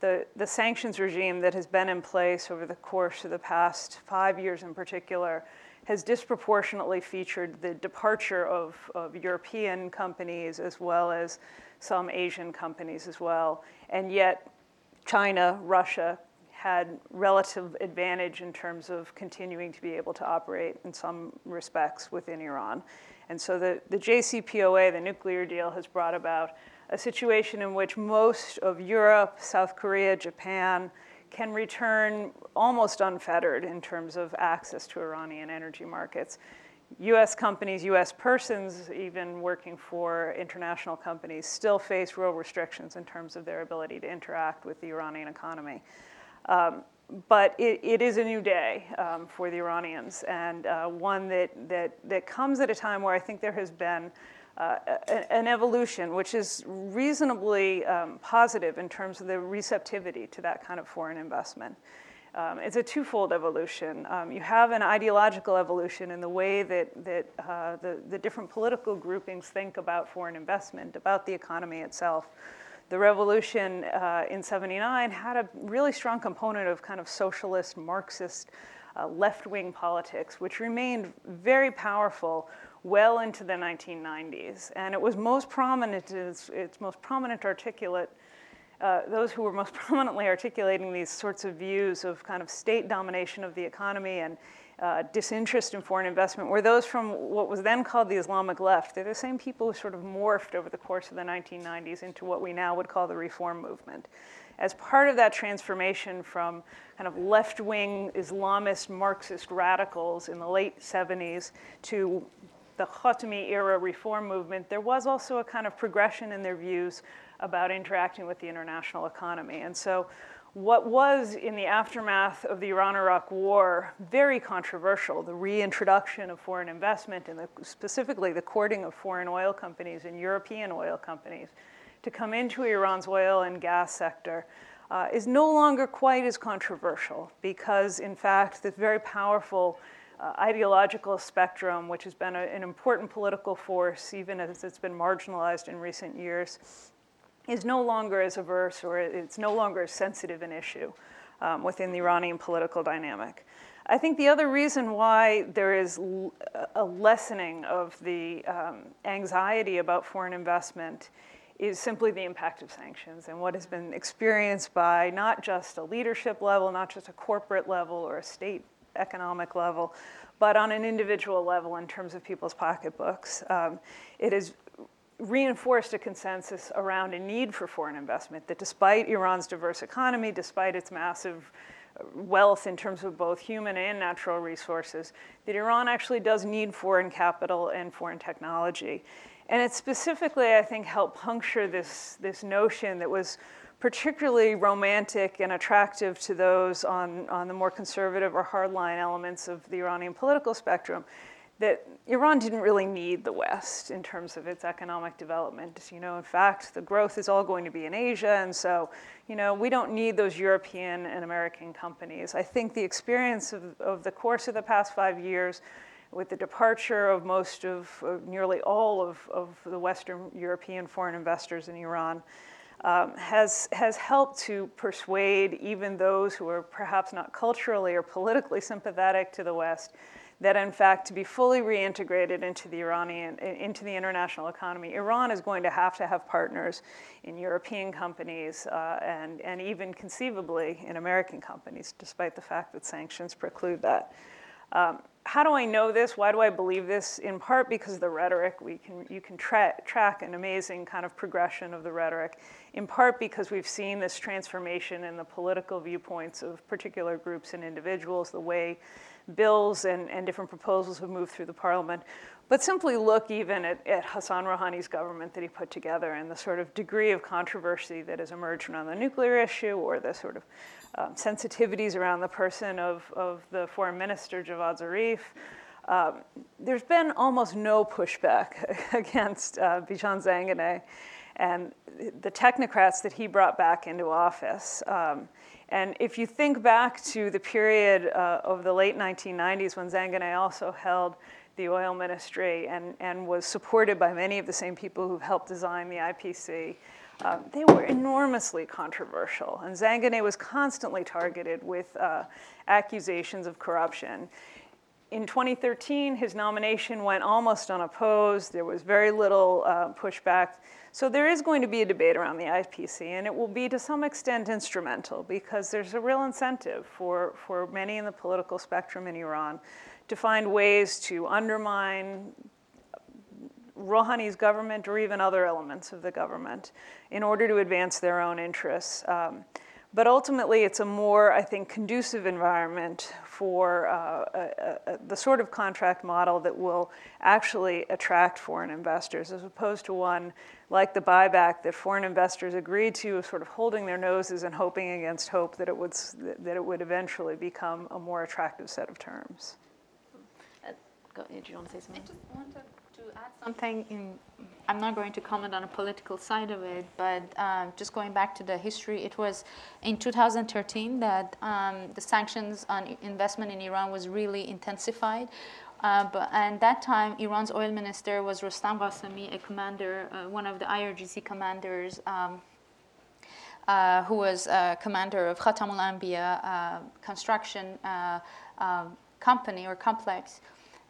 S5: the, the sanctions regime that has been in place over the course of the past five years in particular has disproportionately featured the departure of, of European companies as well as some Asian companies as well. And yet, China, Russia, had relative advantage in terms of continuing to be able to operate in some respects within Iran. And so the, the JCPOA, the nuclear deal, has brought about a situation in which most of Europe, South Korea, Japan can return almost unfettered in terms of access to Iranian energy markets. US companies, US persons, even working for international companies, still face real restrictions in terms of their ability to interact with the Iranian economy. Um, but it, it is a new day um, for the Iranians, and uh, one that, that, that comes at a time where I think there has been uh, an evolution, which is reasonably um, positive in terms of the receptivity to that kind of foreign investment. Um, it's a twofold evolution. Um, you have an ideological evolution in the way that, that uh, the, the different political groupings think about foreign investment, about the economy itself. The revolution uh, in 79 had a really strong component of kind of socialist, Marxist, uh, left wing politics, which remained very powerful well into the 1990s. And it was most prominent, its, its most prominent articulate uh, those who were most prominently articulating these sorts of views of kind of state domination of the economy and uh, disinterest in foreign investment were those from what was then called the Islamic left. They're the same people who sort of morphed over the course of the 1990s into what we now would call the reform movement. As part of that transformation from kind of left wing Islamist Marxist radicals in the late 70s to the Khatami era reform movement, there was also a kind of progression in their views about interacting with the international economy. And so, what was in the aftermath of the Iran Iraq War very controversial, the reintroduction of foreign investment and the, specifically the courting of foreign oil companies and European oil companies to come into Iran's oil and gas sector. Uh, is no longer quite as controversial because, in fact, this very powerful ideological spectrum, which has been a, an important political force, even as it's been marginalized in recent years, is no longer as averse or it's no longer as sensitive an issue um, within the Iranian political dynamic. I think the other reason why there is l- a lessening of the um, anxiety about foreign investment is simply the impact of sanctions and what has been experienced by not just a leadership level, not just a corporate level or a state economic level, but on an individual level in terms of people's pocketbooks. Um, has reinforced a consensus around a need for foreign investment, that despite Iran's diverse economy, despite its massive uh, wealth in terms of both human and natural resources, that Iran actually does need foreign capital and foreign technology. And it specifically, I think, helped puncture this, this notion that was particularly romantic and attractive to those on, on the more conservative or hardline elements of the Iranian political spectrum that Iran didn't really need the West in terms of its economic development. You know, in fact, the growth is all going to be in Asia, and so, you know, we don't need those European and American companies. I think the experience of, of the course of the past five years, with the departure of most of, of nearly all of, of the Western European foreign investors in Iran, um, has, has helped to persuade even those who are perhaps not culturally or politically sympathetic to the West that in fact to be fully reintegrated into the Iranian into the international economy, Iran is going to have to have partners in European companies uh, and and even conceivably in American companies, despite the fact that sanctions preclude that. Um, how do I know this? Why do I believe this? In part because of the rhetoric. We can, you can tra- track an amazing kind of progression of the rhetoric. In part because we've seen this transformation in the political viewpoints of particular groups and individuals, the way bills and, and different proposals have moved through the parliament. But simply look even at, at Hassan Rouhani's government that he put together and the sort of degree of controversy that has emerged around the nuclear issue or the sort of um, sensitivities around the person of, of the foreign minister, Javad Zarif. Um, there's been almost no pushback against uh, Bijan Zanganeh and the technocrats that he brought back into office. Um, and if you think back to the period uh, of the late 1990s when Zanganeh also held the oil ministry and, and was supported by many of the same people who helped design the IPC, um, they were enormously controversial. And Zanganeh was constantly targeted with uh, accusations of corruption. In 2013, his nomination went almost unopposed. There was very little uh, pushback. So there is going to be a debate around the IPC, and it will be to some extent instrumental because there's a real incentive for, for many in the political spectrum in Iran to find ways to undermine Rouhani's government or even other elements of the government in order to advance their own interests. Um, But ultimately, it's a more, I think, conducive environment for uh, a, a, the sort of contract model that will actually attract foreign investors, as opposed to one like the buyback that foreign investors agreed to, sort of holding their noses and hoping against hope that it would, that it would eventually become a more attractive set of terms.
S2: Uh, go, do you want to say something?
S3: Add something. In, I'm not going to comment on the political side of it, but um, just going back to the history, it was in 2013 that um, the sanctions on investment in Iran was really intensified. Uh, but, and that time, Iran's oil minister was Rostam Ghasemi, a commander, uh, one of the IRGC commanders, um, uh, who was commander of Khatam al-Anbiya uh, construction uh, um, company or complex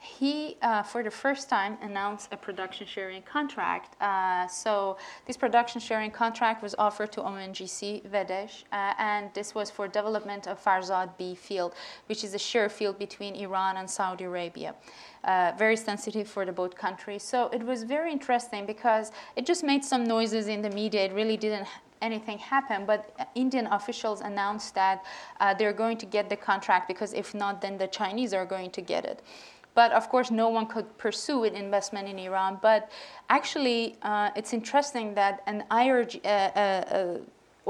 S3: he, uh, for the first time, announced a production sharing contract. Uh, so this production sharing contract was offered to ONGC Videsh, uh, and this was for development of Farzad B field, which is a share field between Iran and Saudi Arabia. Uh, very sensitive for the both countries. So it was very interesting because it just made some noises in the media. It really didn't anything happen, but Indian officials announced that uh, they're going to get the contract because if not, then the Chinese are going to get it. But of course, no one could pursue an investment in Iran. But actually, uh, it's interesting that an IRG, uh, uh, uh,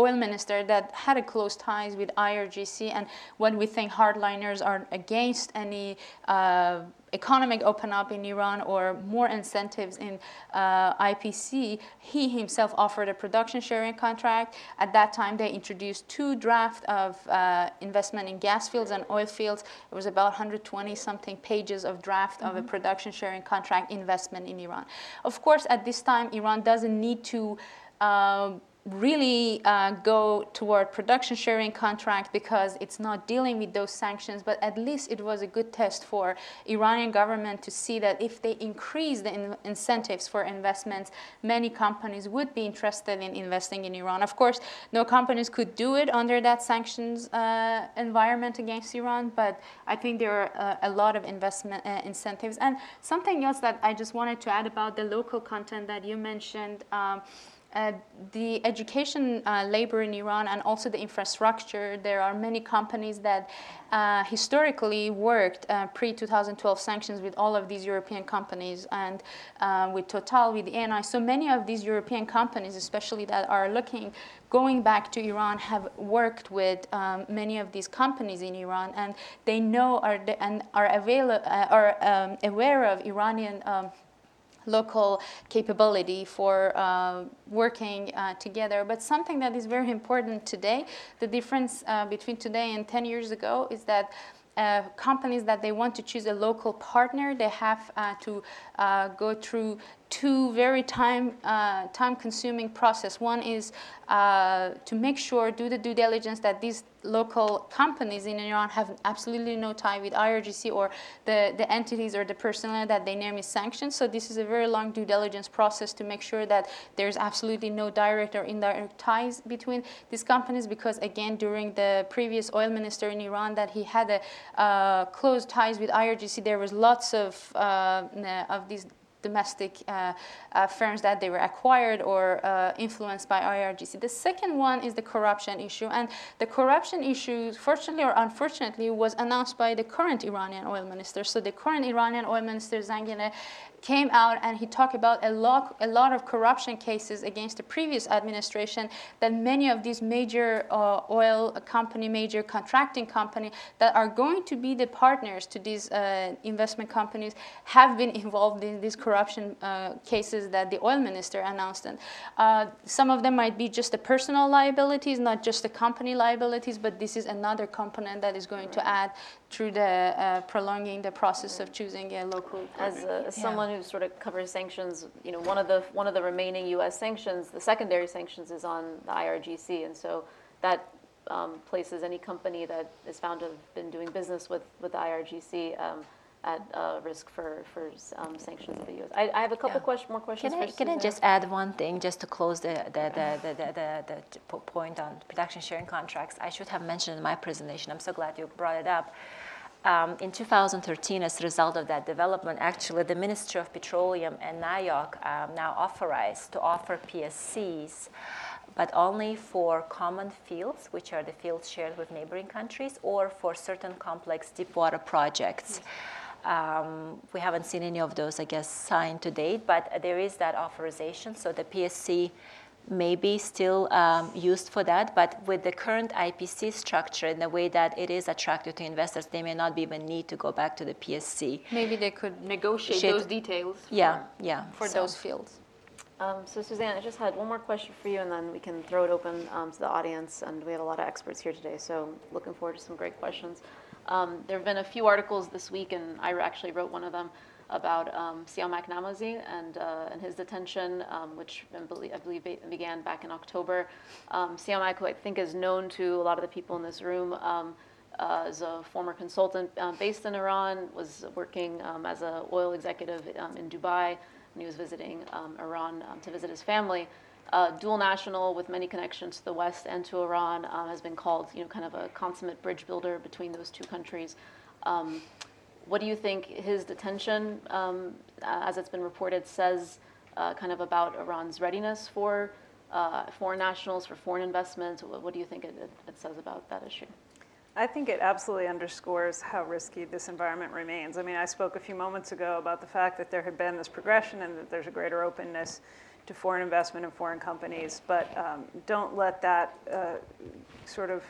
S3: oil minister that had a close ties with IRGC and when we think hardliners are against any uh, economic open up in Iran or more incentives in uh, IPC, he himself offered a production sharing contract. At that time, they introduced two draft of uh, investment in gas fields and oil fields. It was about 120 something pages of draft mm-hmm. of a mm-hmm. production sharing contract investment in Iran. Of course, at this time, Iran doesn't need to. Uh, really uh, go toward production sharing contract because it's not dealing with those sanctions but at least it was a good test for iranian government to see that if they increase the in- incentives for investments many companies would be interested in investing in iran. Of course no companies could do it under that sanctions uh, environment against iran but i think there are uh, a lot of investment uh, incentives. And something else that i just wanted to add about the local content that you mentioned um, uh, the education uh, labor in Iran and also the infrastructure. There are many companies that uh, historically worked uh, pre 2012 sanctions with all of these European companies and uh, with Total, with Eni. So many of these European companies, especially that are looking, going back to Iran, have worked with um, many of these companies in Iran and they know are and are, avail- are um, aware of Iranian. Um, local capability for uh, working uh, together. But something that is very important today, the difference uh, between today and 10 years ago is that uh, companies that they want to choose a local partner, they have uh, to uh, go through two very time uh, time consuming process. One is uh, to make sure do the due diligence that these local companies in Iran have absolutely no tie with IRGC or the, the entities or the personnel that they name is sanctioned. So this is a very long due diligence process to make sure that there's absolutely no direct or indirect ties between these companies because again during the previous oil minister in Iran that he had a uh, close ties with IRGC there was lots of uh, of these domestic uh, uh, firms that they were acquired or uh, influenced by IRGC. The second one is the corruption issue, and the corruption issue, fortunately or unfortunately, was announced by the current Iranian oil minister. So the current Iranian oil minister Zanganeh came out and he talked about a lot, a lot of corruption cases against the previous administration that many of these major uh, oil company, major contracting company that are going to be the partners to these uh, investment companies have been involved in these corruption uh, cases that the oil minister announced. And uh, some of them might be just the personal liabilities, not just the company liabilities, but this is another component that is going to add through the uh, prolonging the process of choosing a local.
S2: As, a, as someone who sort of covers sanctions, you know, one of the one of the remaining U.S. sanctions, the secondary sanctions, is on the IRGC, and so that um, places any company that is found to have been doing business with with the IRGC. Um, at uh, risk for, for um, sanctions of the U.S. I, I have a couple yeah. question, more questions.
S4: Can I, can I just add one thing, just to close the, the, the, the, the, the, the point on production sharing contracts? I should have mentioned in my presentation. I'm so glad you brought it up. Um, in 2013, as a result of that development, actually the Ministry of Petroleum and NIOC um, now authorized to offer PSCs but only for common fields, which are the fields shared with neighboring countries, or for certain complex deep water projects. We haven't seen any of those, I guess, signed to date, but there is that authorization. So the PSC may be still um, used for that, but with the current IPC structure and the way that it is attractive to investors, they may not even need to go back to the PSC.
S3: Maybe they could negotiate
S4: Should-
S3: those details.
S4: Yeah, yeah.
S3: For
S4: so-
S3: those fields.
S2: Um, So Suzanne, I just had one more question for you, and then we can throw it open um, to the audience, and we have a lot of experts here today, so looking forward to some great questions. Um, There have been a few articles this week, and I actually wrote one of them, about um, Namazi and, uh, and his detention, um, which I believe, began back in October. Um, Siamak, who I think is known to a lot of the people in this room, um, uh, is a former consultant uh, based in Iran, was working um, as an oil executive um, in Dubai, and he was visiting um, Iran um, to visit his family. Uh, dual national with many connections to the West and to Iran um, has been called, you know, kind of a consummate bridge builder between those two countries. Um, what do you think his detention, um, as it's been reported, says uh, kind of about Iran's readiness for uh, foreign nationals, for foreign investments? What, what do you think it, it, it says about that issue?
S5: I think it absolutely underscores how risky this environment remains. I mean, I spoke a few moments ago about the fact that there had been this progression and that there's a greater openness to foreign investment and foreign companies, but um, don't let that uh, sort of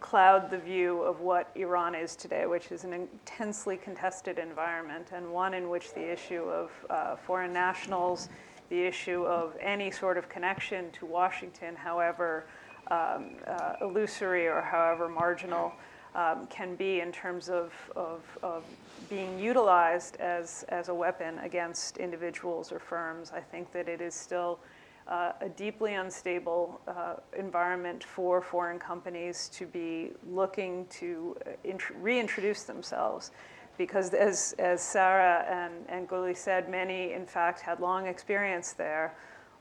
S5: cloud the view of what Iran is today, which is an intensely contested environment and one in which the issue of uh, foreign nationals, the issue of any sort of connection to Washington, however um, uh, illusory or however marginal, um, can be in terms of, of, of being utilized as, as a weapon against individuals or firms. I think that it is still uh, a deeply unstable uh, environment for foreign companies to be looking to uh, int- reintroduce themselves. Because as, as Sara and, and Guli said, many in fact had long experience there.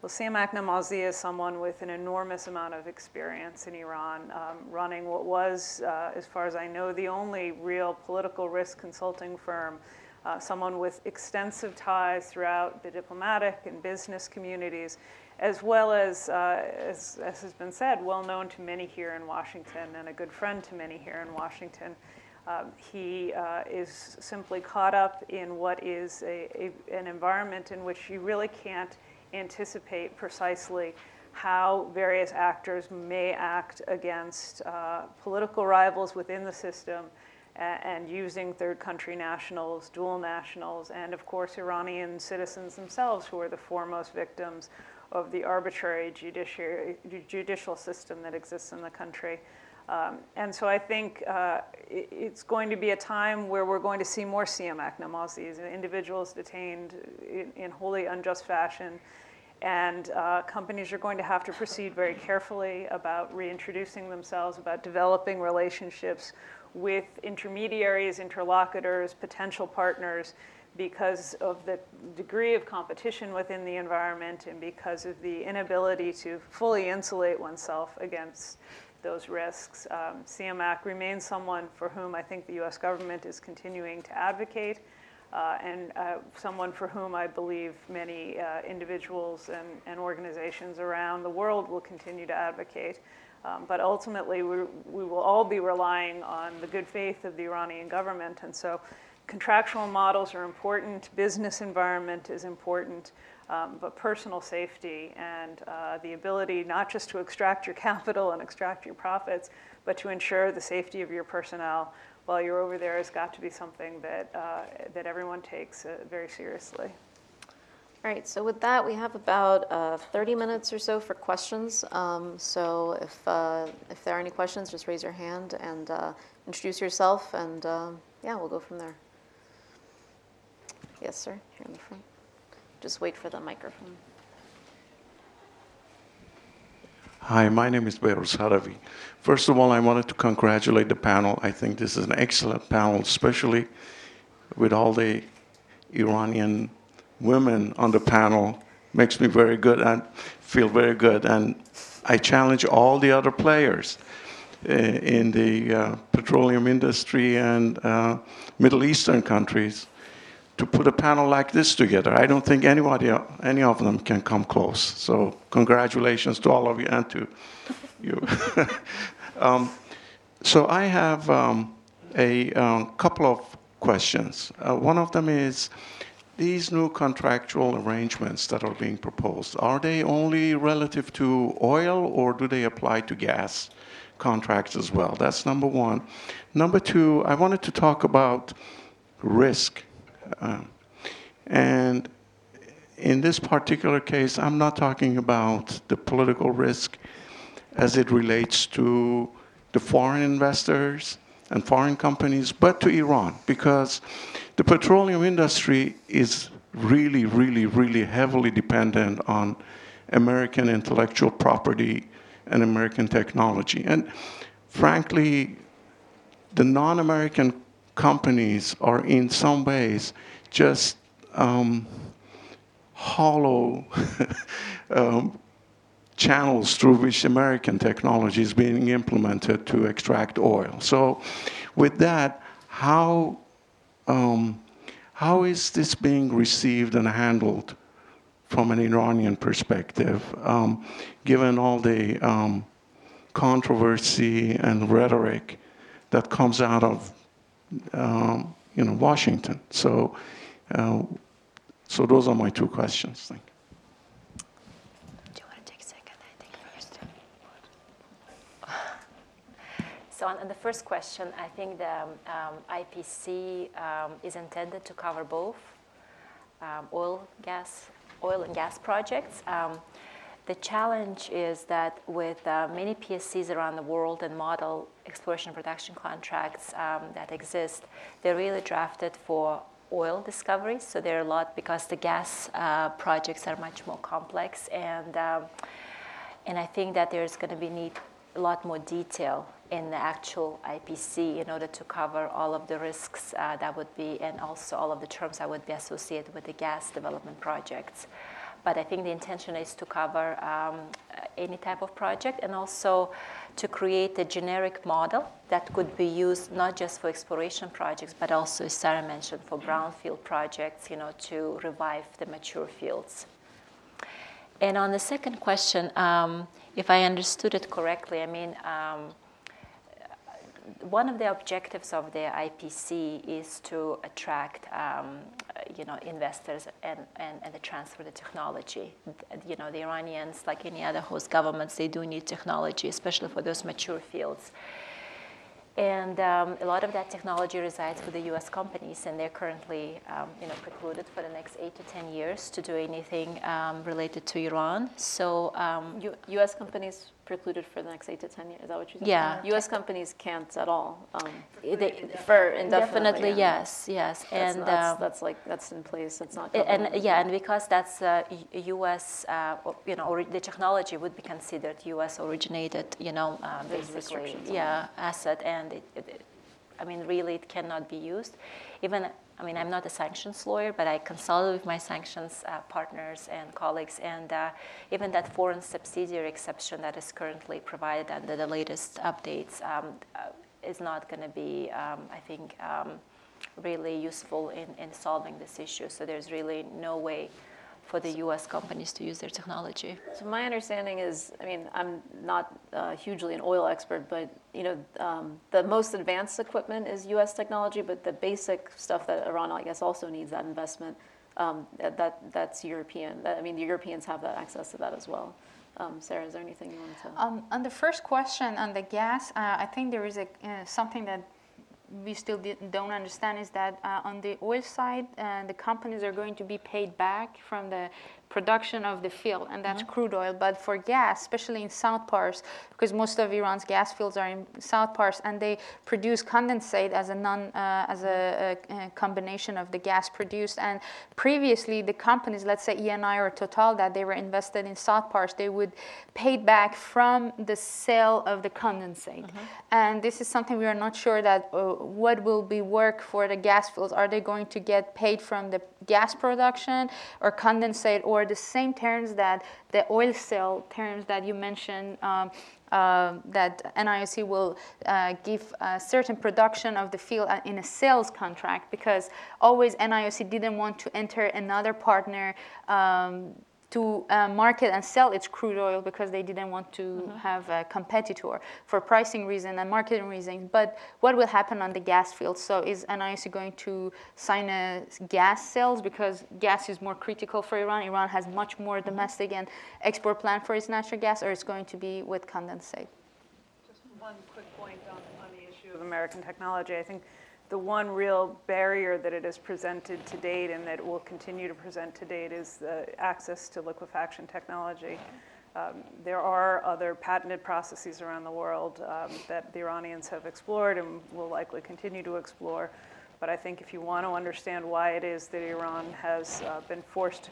S5: Well, Siamak Namazi is someone with an enormous amount of experience in Iran, um, running what was, uh, as far as I know, the only real political risk consulting firm. Uh, someone with extensive ties throughout the diplomatic and business communities, as well as, uh, as, as has been said, well known to many here in Washington and a good friend to many here in Washington. Um, he uh, is simply caught up in what is a, a, an environment in which you really can't anticipate precisely how various actors may act against uh, political rivals within the system and using third country nationals, dual nationals, and of course Iranian citizens themselves who are the foremost victims of the arbitrary judiciary, judicial system that exists in the country. Um, and so I think uh, it, it's going to be a time where we're going to see more Siamak Namazis, individuals detained in, in wholly unjust fashion. And uh, companies are going to have to proceed very carefully about reintroducing themselves, about developing relationships with intermediaries, interlocutors, potential partners, because of the degree of competition within the environment and because of the inability to fully insulate oneself against those risks. Um, Siamak remains someone for whom I think the US government is continuing to advocate. Uh, and uh, someone for whom I believe many uh, individuals and, and, organizations around the world will continue to advocate. Um, but ultimately, we, we will all be relying on the good faith of the Iranian government. And so, contractual models are important, business environment is important, um, but personal safety and uh, the ability not just to extract your capital and extract your profits, but to ensure the safety of your personnel while you're over there has got to be something that, uh, that everyone takes uh, very seriously.
S2: All right, so with that, we have about uh, 30 minutes or so for questions. Um, so if, uh, if there are any questions, just raise your hand and uh, introduce yourself, and um, yeah, we'll go from there. Yes, sir, here in the front. Just wait for the microphone.
S6: Hi, my name is Behruz Haravi. First of all, I wanted to congratulate the panel. I think this is an excellent panel, especially with all the Iranian women on the panel. Makes me very good and feel very good. And I challenge all the other players uh, in the uh, petroleum industry and uh, Middle Eastern countries to put a panel like this together. I don't think anybody, any of them can come close. So congratulations to all of you and to you. um, so I have um, a um, couple of questions. Uh, one of them is, these new contractual arrangements that are being proposed, are they only relative to oil or do they apply to gas contracts as well? That's number one. Number two, I wanted to talk about risk. Uh, and in this particular case, I'm not talking about the political risk as it relates to the foreign investors and foreign companies, but to Iran, because the petroleum industry is really, really, really heavily dependent on American intellectual property and American technology. And frankly, the non American companies are in some ways just um, hollow um, channels through which American technology is being implemented to extract oil. So, with that, how um, how is this being received and handled from an Iranian perspective, um, given all the um, controversy and rhetoric that comes out of um, you know Washington? So, uh, so those are my two questions. Thank you.
S4: Do you want to take a second? I think first. So on, on the first question, I think the um, IPC um, is intended to cover both um, oil, gas, oil and gas projects. Um, the challenge is that with uh, many PSCs around the world and model exploration production contracts um, that exist, they're really drafted for oil discoveries. So there are a lot because the gas uh, projects are much more complex, and um, and I think that there's going to be need a lot more detail in the actual IPC in order to cover all of the risks uh, that would be, and also all of the terms that would be associated with the gas development projects. But I think the intention is to cover um, any type of project and also to create a generic model that could be used not just for exploration projects, but also, as Sara mentioned, for brownfield projects, you know, to revive the mature fields. And on the second question, um, if I understood it correctly, I mean, um, one of the objectives of the IPC is to attract, um, you know, investors and, and, and transfer the technology. You know, the Iranians, like any other host governments, they do need technology, especially for those mature fields. And um, a lot of that technology resides with the U.S. companies, and they're currently, um, you know, precluded for the next eight to ten years to do anything um, related to Iran. So, um,
S2: U- U.S. companies precluded for the next eight to ten years. Is that what you said?
S4: Yeah.
S2: U.S. companies can't at all. Um,
S4: they,
S2: for indefinitely.
S4: definitely
S2: yeah.
S4: yes, yes,
S2: That's,
S4: and
S2: that's,
S4: um,
S2: that's like that's in place. It's not.
S4: and
S2: covered.
S4: yeah, and because that's uh, U.S. Uh, you know, ori- the technology would be considered U.S. originated, you know,
S2: There's
S4: basically,
S2: restrictions on
S4: yeah, asset, and it, it, it- I mean, really, it cannot be used. Even, I mean, I'm not a sanctions lawyer, but I consulted with my sanctions uh, partners and colleagues, and uh, even that foreign subsidiary exception that is currently provided under the latest updates um, uh, is not going to be, um, I think. Um, really useful in, in solving this issue. So there's really no way for the US companies to use their technology.
S2: So my understanding is, I mean, I'm not uh, hugely an oil expert, but you know, um, the most advanced equipment is U.S. technology, but the basic stuff that Iran, I guess, also needs that investment. Um, that, that that's European. That, I mean, the Europeans have that access to that as well. Um, Sara, is there anything you want to?
S3: Um, on the first question on the gas, uh, I think there is a uh, something that we still don't understand is that uh, on the oil side, uh, the companies are going to be paid back from the production of the field, and that's crude oil. But for gas, especially in South Pars, because most of Iran's gas fields are in South Pars, and they produce condensate as a non uh, as a, a, combination of the gas produced. And previously, the companies, let's say ENI or Total, that they were invested in South Pars, they would pay back from the sale of the condensate. And this is something we are not sure that uh, what will be work for the gas fields? Are they going to get paid from the gas production or condensate or the same terms that the oil sale terms that you mentioned um, uh, that NIOC will uh, give a certain production of the field uh, in a sales contract because always NIOC didn't want to enter another partner um, to uh, market and sell its crude oil because they didn't want to mm-hmm. have a competitor for pricing reason and marketing reasons. But what will happen on the gas field? So is NIOC going to sign a gas sales because gas is more critical for Iran? Iran has much more mm-hmm. domestic and export plan for its natural gas, or it's going to be with condensate?
S5: Just one quick point on, on the issue of American technology. I think the one real barrier that it has presented to date and that will continue to present to date is the access to liquefaction technology. Um, there are other patented processes around the world um, that the Iranians have explored and will likely continue to explore. But I think if you want to understand why it is that Iran has uh, been forced,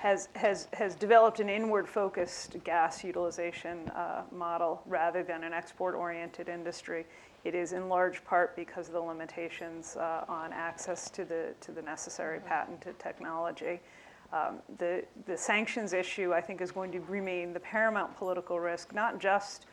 S5: has, has, has developed an inward focused gas utilization uh, model rather than an export oriented industry, it is in large part because of the limitations uh, on access to the, to the necessary patented technology. Um, the, the sanctions issue, I think, is going to remain the paramount political risk, not just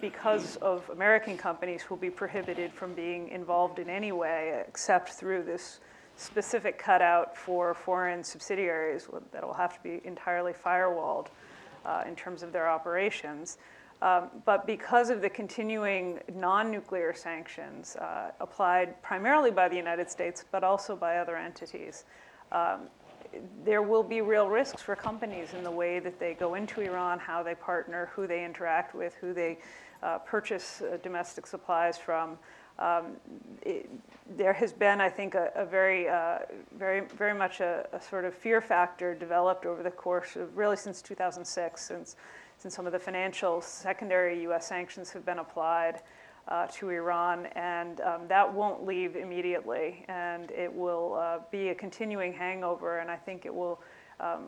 S5: because of American companies who will be prohibited from being involved in any way except through this specific cutout for foreign subsidiaries that will have to be entirely firewalled uh, in terms of their operations. Um, but because of the continuing non nuclear sanctions uh, applied primarily by the United States, but also by other entities, um, there will be real risks for companies in the way that they go into Iran, how they partner, who they interact with, who they uh, purchase uh, domestic supplies from. Um, it, there has been, I think, a, a very, uh, very, very much a, a, sort of fear factor developed over the course of really since 2006, since since some of the financial secondary U.S. sanctions have been applied uh, to Iran, and um, that won't leave immediately, and it will uh, be a continuing hangover, and I think it will um,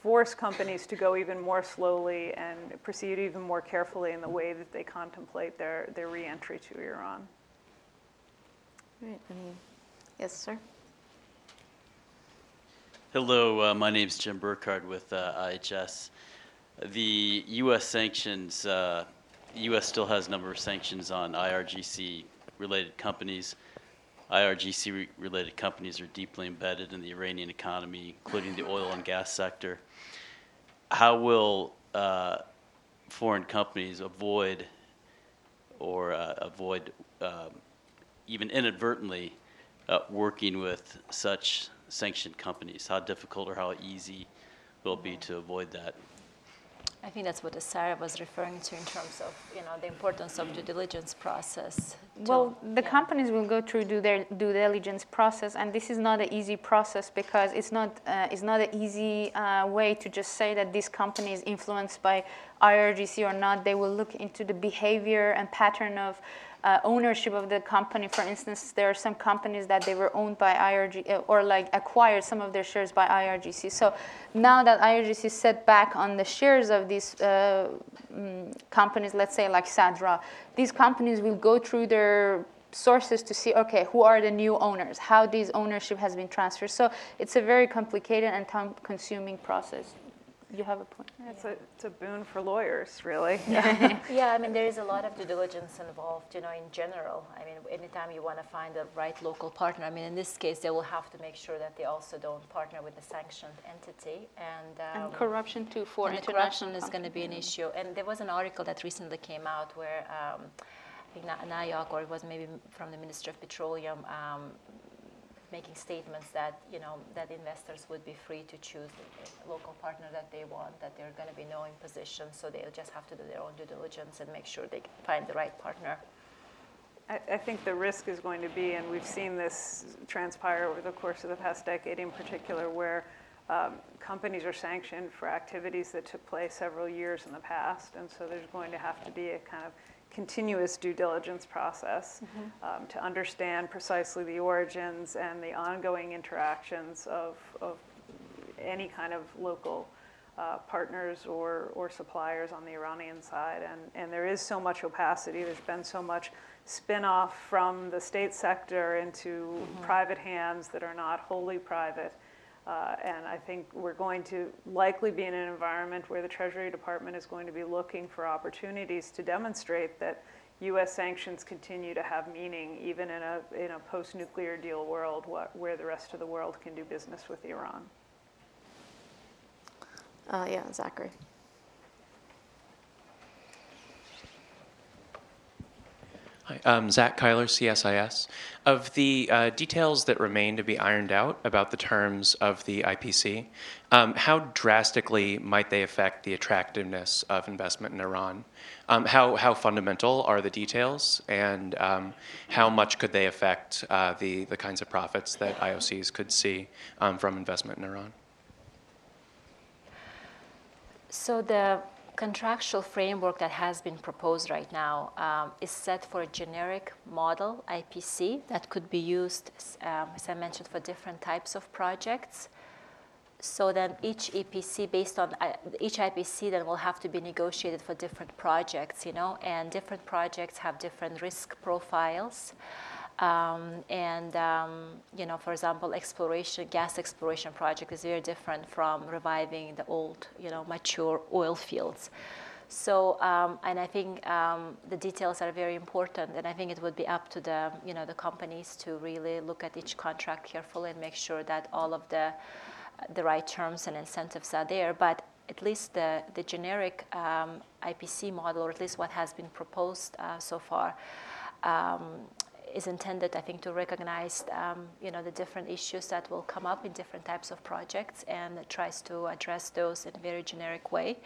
S5: force companies to go even more slowly and proceed even more carefully in the way that they contemplate their, their reentry to Iran.
S2: Right. Yes, sir.
S7: Hello, uh, my name is Jim Burkhard with uh, IHS the U.S. sanctions, uh, U.S. still has a number of sanctions on IRGC related companies. IRGC related companies are deeply embedded in the Iranian economy, including the oil and gas sector. How will uh, foreign companies avoid or uh, avoid um, even inadvertently uh, working with such sanctioned companies? How difficult or how easy will it be to avoid that?
S4: I think that's what Sara was referring to in terms of you know the importance of due diligence process.
S3: To, well, the yeah. companies will go through do their due diligence process, and this is not an easy process because it's not uh, it's not an easy uh, way to just say that this company is influenced by IRGC or not. They will look into the behavior and pattern of uh, ownership of the company. For instance, there are some companies that they were owned by IRG uh, or like acquired some of their shares by IRGC. So now that IRGC set back on the shares of these uh, um, companies, let's say like Sadra, these companies will go through their sources to see okay who are the new owners how this ownership has been transferred so it's a very complicated and time consuming process you have a point.
S5: It's a, it's a boon for lawyers, really.
S4: yeah, I mean, there is a lot of due diligence involved, you know, in general. I mean, anytime you want to find the right local partner, I mean, in this case, they will have to make sure that they also don't partner with a sanctioned entity. And,
S3: um, and corruption, too, for
S4: and corruption is going to be an issue. And there was an article that recently came out where um, I think NIOC, or it was maybe from the Ministry of Petroleum, um, making statements that you know that investors would be free to choose the local partner that they want, that going to be no imposition, so they'll just have to do their own due diligence and make sure they find the right partner.
S5: I, I think the risk is going to be, and we've seen this transpire over the course of the past decade in particular, where um, companies are sanctioned for activities that took place several years in the past, and so there's going to have to be a kind of continuous due diligence process mm-hmm. um, to understand precisely the origins and the ongoing interactions of, of any kind of local uh, partners or, or suppliers on the Iranian side. And, and there is so much opacity, there's been so much spin-off from the state sector into private hands that are not wholly private. Uh, and I think we're going to likely be in an environment where the Treasury Department is going to be looking for opportunities to demonstrate that U.S. sanctions continue to have meaning, even in a, in a post-nuclear deal world what, where the rest of the world can do business with Iran.
S2: Uh, yeah, Zachary.
S8: Hi, um, Zach Kyler, CSIS. Of the uh, details that remain to be ironed out about the terms of the IPC, um, how drastically might they affect the attractiveness of investment in Iran? Um, how, how fundamental are the details, and um, how much could they affect uh, the, the kinds of profits that IOCs could see um, from investment in Iran?
S4: So the contractual framework that has been proposed right now um, is set for a generic model, IPC, that could be used, um, as I mentioned, for different types of projects. So then each EPC, based on uh, each IPC, then will have to be negotiated for different projects, you know, and different projects have different risk profiles. Um, and um, you know, for example, exploration, gas exploration project is very different from reviving the old, you know, mature oil fields. So, um, and I think um, the details are very important, and I think it would be up to the, you know, the companies to really look at each contract carefully and make sure that all of the, the right terms and incentives are there. But at least the, the generic um, IPC model, or at least what has been proposed uh, so far, um, is intended, I think, to recognize, um, you know, the different issues that will come up in different types of projects, and it tries to address those in a very generic way,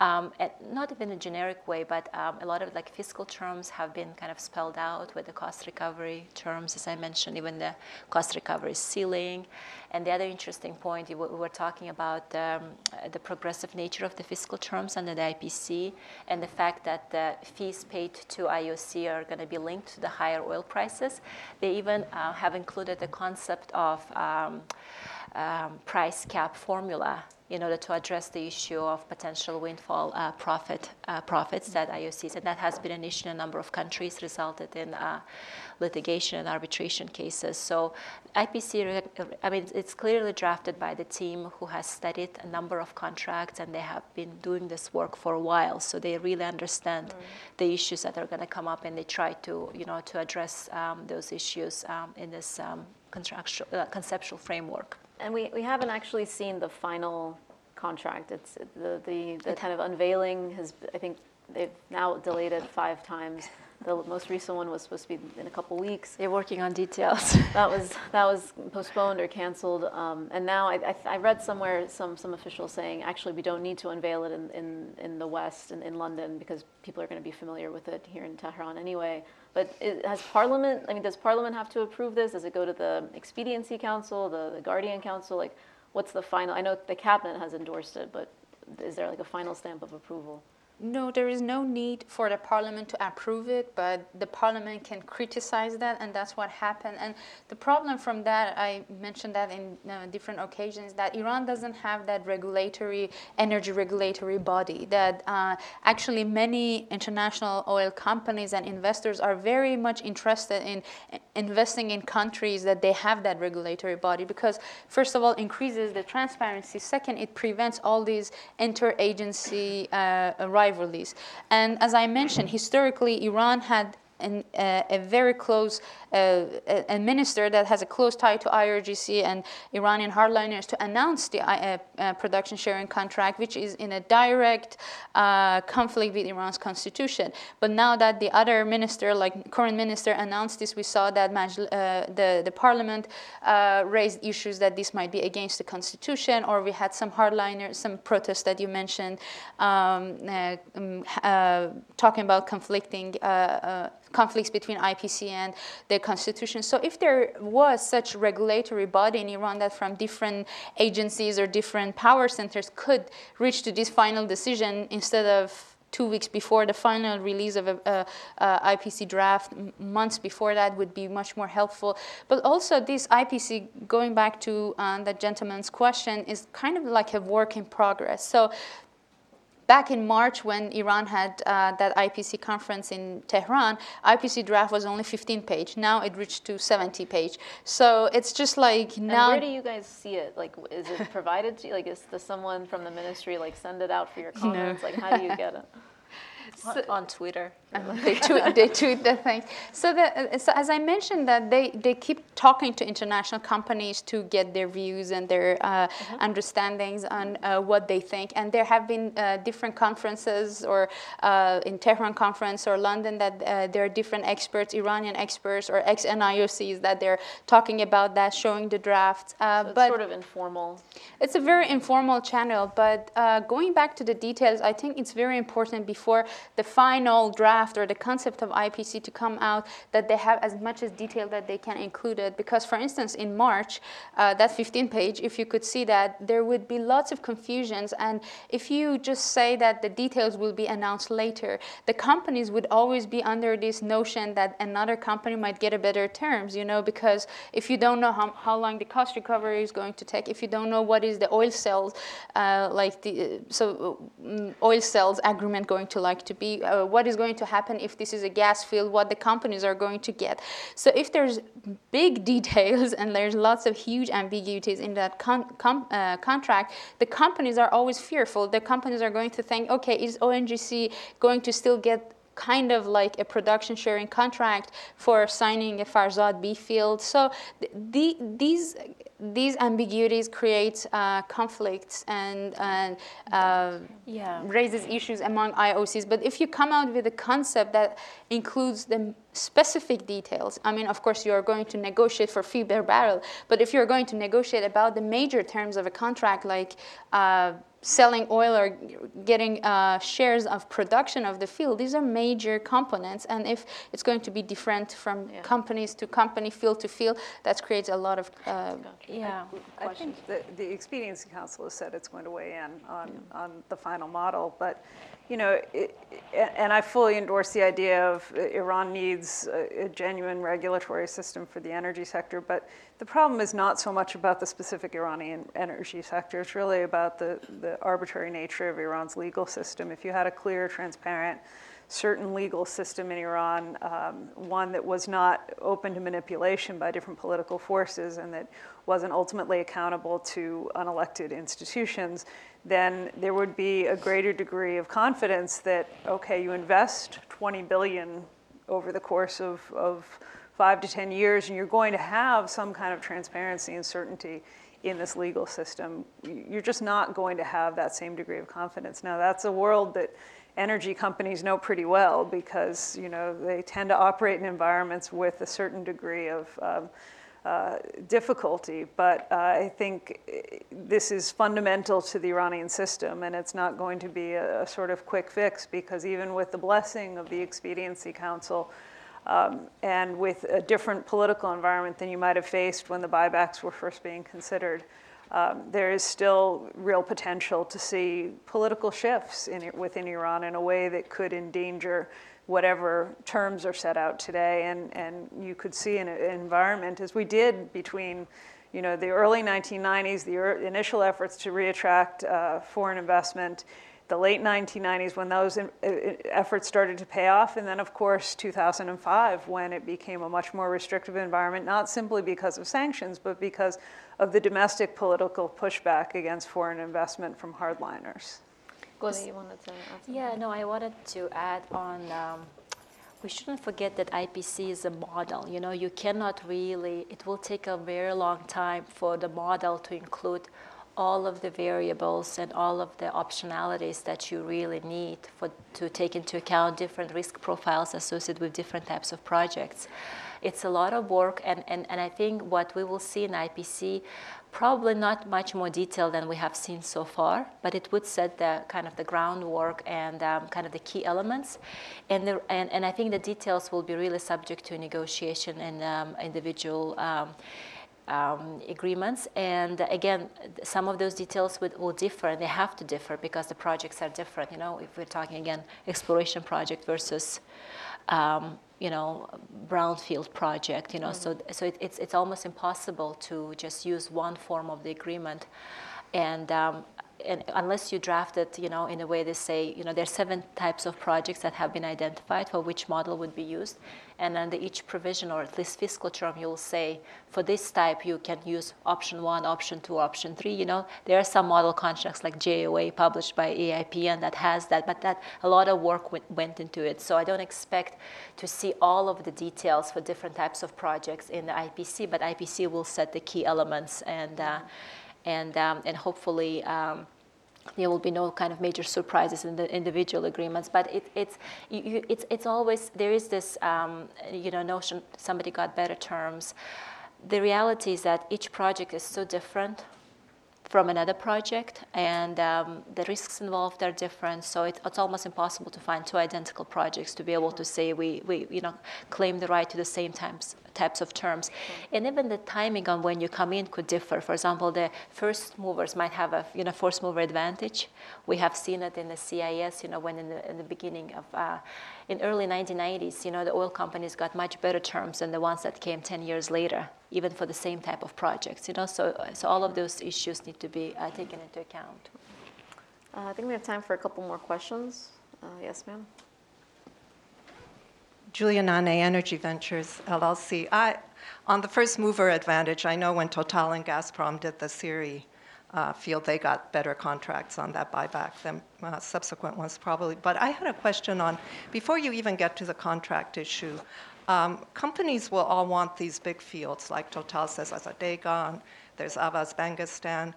S4: um, and not even a generic way, but um, a lot of like fiscal terms have been kind of spelled out with the cost recovery terms, as I mentioned, even the cost recovery ceiling, and the other interesting point we were talking about um, the progressive nature of the fiscal terms under the IPC, and the fact that the fees paid to IOC are going to be linked to the higher oil price They even uh, have included the concept of um, price cap formula in order to address the issue of potential windfall uh, profit uh, profits that IOCs, and that has been an issue in a number of countries, resulted in uh, litigation and arbitration cases. So IPC, I mean, it's clearly drafted by the team who has studied a number of contracts, and they have been doing this work for a while. So they really understand mm. the issues that are going to come up, and they try to, you know, to address um, those issues um, in this um, uh, conceptual framework.
S2: And we, we haven't actually seen the final contract. It's the, the, the kind of unveiling has, I think they've now delayed it five times. The most recent one was supposed to be in a couple weeks.
S4: They're working on details.
S2: that was that was postponed or canceled. Um, and now I, I, I, read somewhere some some officials saying actually we don't need to unveil it in, in, in the West and in, in London because people are going to be familiar with it here in Tehran anyway. But has Parliament, I mean, does Parliament have to approve this? Does it go to the Expediency Council, the, the Guardian Council? Like, what's the final? I know the Cabinet has endorsed it, but is there like a final stamp of approval?
S3: No, there is no need for the parliament to approve it, but the parliament can criticize that, and that's what happened. And the problem from that, I mentioned that in uh, different occasions, that Iran doesn't have that regulatory, energy regulatory body. That uh, actually many international oil companies and investors are very much interested in investing in countries that they have that regulatory body because, first of all, increases the transparency. Second, it prevents all these interagency uh, rivalries. And as I mentioned, historically, Iran had an, uh, a very close uh, a minister that has a close tie to IRGC and Iranian hardliners to announce the uh, uh, production sharing contract, which is in a direct uh, conflict with Iran's constitution. But now that the other minister, like current minister, announced this, we saw that uh, the, the parliament raised issues that this might be against the constitution, or we had some hardliners, some protests that you mentioned, um, um talking about conflicting conflicts between IPC and the constitution. So if there was such regulatory body in Iran that from different agencies or different power centers could reach to this final decision instead of two weeks before the final release of a, a, a IPC draft, months before that would be much more helpful. But also, this IPC, going back to uh, that gentleman's question, is kind of like a work in progress. So back in March when Iran had uh, that IPC conference in Tehran, IPC draft was only 15 page. Now it reached to 70 page. So it's just like
S2: And
S3: now.
S2: where do you guys see it? Like, is it provided to you? Like, is does someone from the ministry like send it out for your comments? Like, how do you get it?
S4: on, on Twitter.
S3: they tweet they tweet the things. So, the, so as I mentioned, that they, they keep talking to international companies to get their views and their uh, understandings on uh, what they think. And there have been uh, different conferences, or uh, in Tehran conference or London, that uh, there are different experts, Iranian experts or ex NIOCs, that they're talking about that, showing the drafts. Uh,
S2: So it's
S3: but
S2: sort of informal.
S3: it's a very informal channel, but uh, going back to the details, I think it's very important before the final draft or the concept of IPC to come out that they have as much as detail that they can include it. Because, for instance, in March, uh, that 15 page, if you could see that, there would be lots of confusions. And if you just say that the details will be announced later, the companies would always be under this notion that another company might get a better terms, you know, because if you don't know how, how long the cost recovery is going to take, if you don't know what is the oil cells, uh, like the, so um, oil cells agreement going to like to be, uh, what is going to happen if this is a gas field, what the companies are going to get. So if there's big details and there's lots of huge ambiguities in that con- com- uh, contract, the companies are always fearful. The companies are going to think, okay, is ONGC going to still get kind of like a production sharing contract for signing a Farzad B field. So the, these these ambiguities create uh, conflicts and, and uh,
S4: Yeah.
S3: raises issues among IOCs. But if you come out with a concept that includes the specific details, I mean, of course, you are going to negotiate for fee per barrel. But if you're going to negotiate about the major terms of a contract, like uh, selling oil or getting uh, shares of production of the field, these are major components. And if it's going to be different from companies to company, field to field, that creates a lot of uh,
S4: Yeah.
S5: I think the, the Expediency Council has said it's going to weigh in on, on the final model, but, you know, it, and I fully endorse the idea of uh, Iran needs a, a genuine regulatory system for the energy sector, but the problem is not so much about the specific Iranian energy sector, it's really about the, the arbitrary nature of Iran's legal system. If you had a clear, transparent, certain legal system in Iran, um, one that was not open to manipulation by different political forces and that wasn't ultimately accountable to unelected institutions, then there would be a greater degree of confidence that, okay, you invest 20 billion over the course of, of five to 10 years and you're going to have some kind of transparency and certainty in this legal system. You're just not going to have that same degree of confidence. Now, that's a world that energy companies know pretty well because you know they tend to operate in environments with a certain degree of um, uh, difficulty. But uh, I think this is fundamental to the Iranian system, and it's not going to be a, a sort of quick fix because even with the blessing of the Expediency Council. Um, and with a different political environment than you might have faced when the buybacks were first being considered, um, there is still real potential to see political shifts in, within Iran in a way that could endanger whatever terms are set out today. And, and you could see an, an environment, as we did between you know, the early 1990s, the er, initial efforts to reattract uh, foreign investment, the late 1990s when those in, uh, efforts started to pay off, and then, of course, 2005 when it became a much more restrictive environment, not simply because of sanctions, but because of the domestic political pushback against foreign investment from hardliners.
S2: Goli, you wanted to add?
S4: Yeah, no, I wanted to add on. Um, we shouldn't forget that IPC is a model. You know, you cannot really. It will take a very long time for the model to include all of the variables and all of the optionalities that you really need for to take into account different risk profiles associated with different types of projects. It's a lot of work, and, and, and I think what we will see in IPC probably not much more detail than we have seen so far, but it would set the kind of the groundwork and um, kind of the key elements. And, the, and, and I think the details will be really subject to negotiation and um, individual um, um, agreements. And again, some of those details would, will differ, and they have to differ because the projects are different. You know, if we're talking again exploration project versus, um, you know, brownfield project. You know, so so it, it's it's almost impossible to just use one form of the agreement, and. Um, and unless you draft it, you know, in a way they say, you know, there are seven types of projects that have been identified for which model would be used, and under each provision or at least fiscal term, you'll say for this type you can use option one, option two, option three. You know, there are some model contracts like JOA published by AIPN that has that, but that a lot of work went, went into it. So I don't expect to see all of the details for different types of projects in the IPC, but IPC will set the key elements and. Uh, and, um, and hopefully um, there will be no kind of major surprises in the individual agreements. But it, it's, you, it's, it's always, there is this um, you know, notion somebody got better terms. The reality is that each project is so different from another project, and um, the risks involved are different. So it, it's almost impossible to find two identical projects to be able to say we, we you know, claim the right to the same types, types of terms. And even the timing on when you come in could differ. For example, the first movers might have a you know, first mover advantage. We have seen it in the CIS, you know, when in the, in the beginning of, uh, in early 1990s, you know, the oil companies got much better terms than the ones that came 10 years later, even for the same type of projects, you know. So, so all of those issues need to be uh, taken into account.
S2: Uh, I think we have time for a couple more questions. Uh, yes, ma'am.
S9: Julia Nanay, Energy Ventures LLC. I, on the first mover advantage, I know when Total and Gazprom did the Sirri uh, field, they got better contracts on that buyback than uh, subsequent ones probably. But I had a question on, before you even get to the contract issue, um, companies will all want these big fields, like Total says Azadegan, there's Ahvaz Bangistan.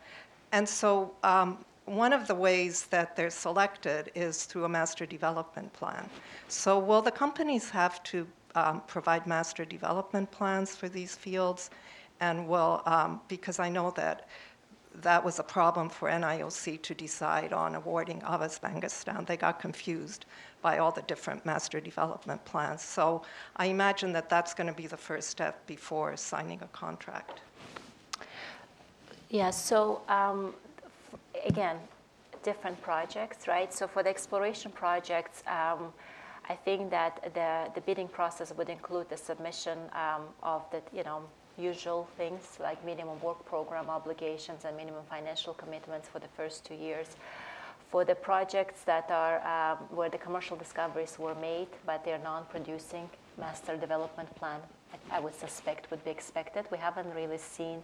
S9: And so um, one of the ways that they're selected is through a master development plan. So will the companies have to um, provide master development plans for these fields? And will, um, because I know that that was a problem for NIOC to decide on awarding Ahvaz. They got confused by all the different master development plans. So I imagine that that's going to be the first step before signing a contract.
S4: Yeah, so um, again, different projects, right? So for the exploration projects, um, I think that the, the bidding process would include the submission um, of the, you know, usual things like minimum work program obligations and minimum financial commitments for the first two years. For the projects that are um, where the commercial discoveries were made, but they're non-producing, master development plan, I, would suspect would be expected. We haven't really seen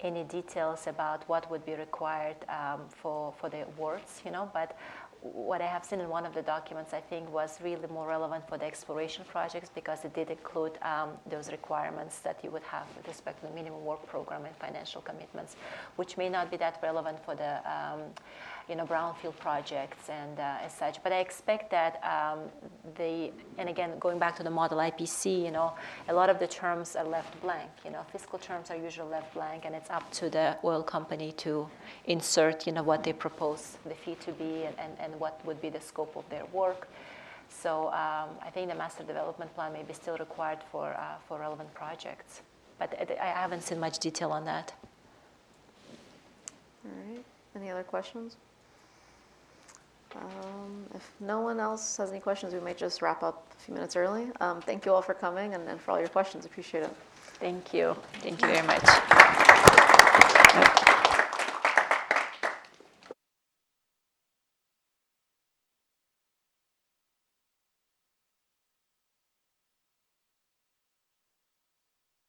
S4: any details about what would be required um, for, for the awards, you know, but what I have seen in one of the documents, I think, was really more relevant for the exploration projects because it did include um, those requirements that you would have with respect to the minimum work program and financial commitments, which may not be that relevant for the um, you know, brownfield projects and uh, as such. But I expect that um, the, and again, going back to the model IPC, you know, a lot of the terms are left blank. You know, fiscal terms are usually left blank, and it's up to the oil company to insert, you know, what they propose the fee to be and, what would be the scope of their work. So um, I think the master development plan may be still required for, uh, for relevant projects. But I haven't seen much detail on that.
S2: All right. Any other questions? Um, if no one else has any questions, we might just wrap up a few minutes early. Um, thank you all for coming and, and for all your questions. Appreciate it.
S4: Thank you. Thank you very much.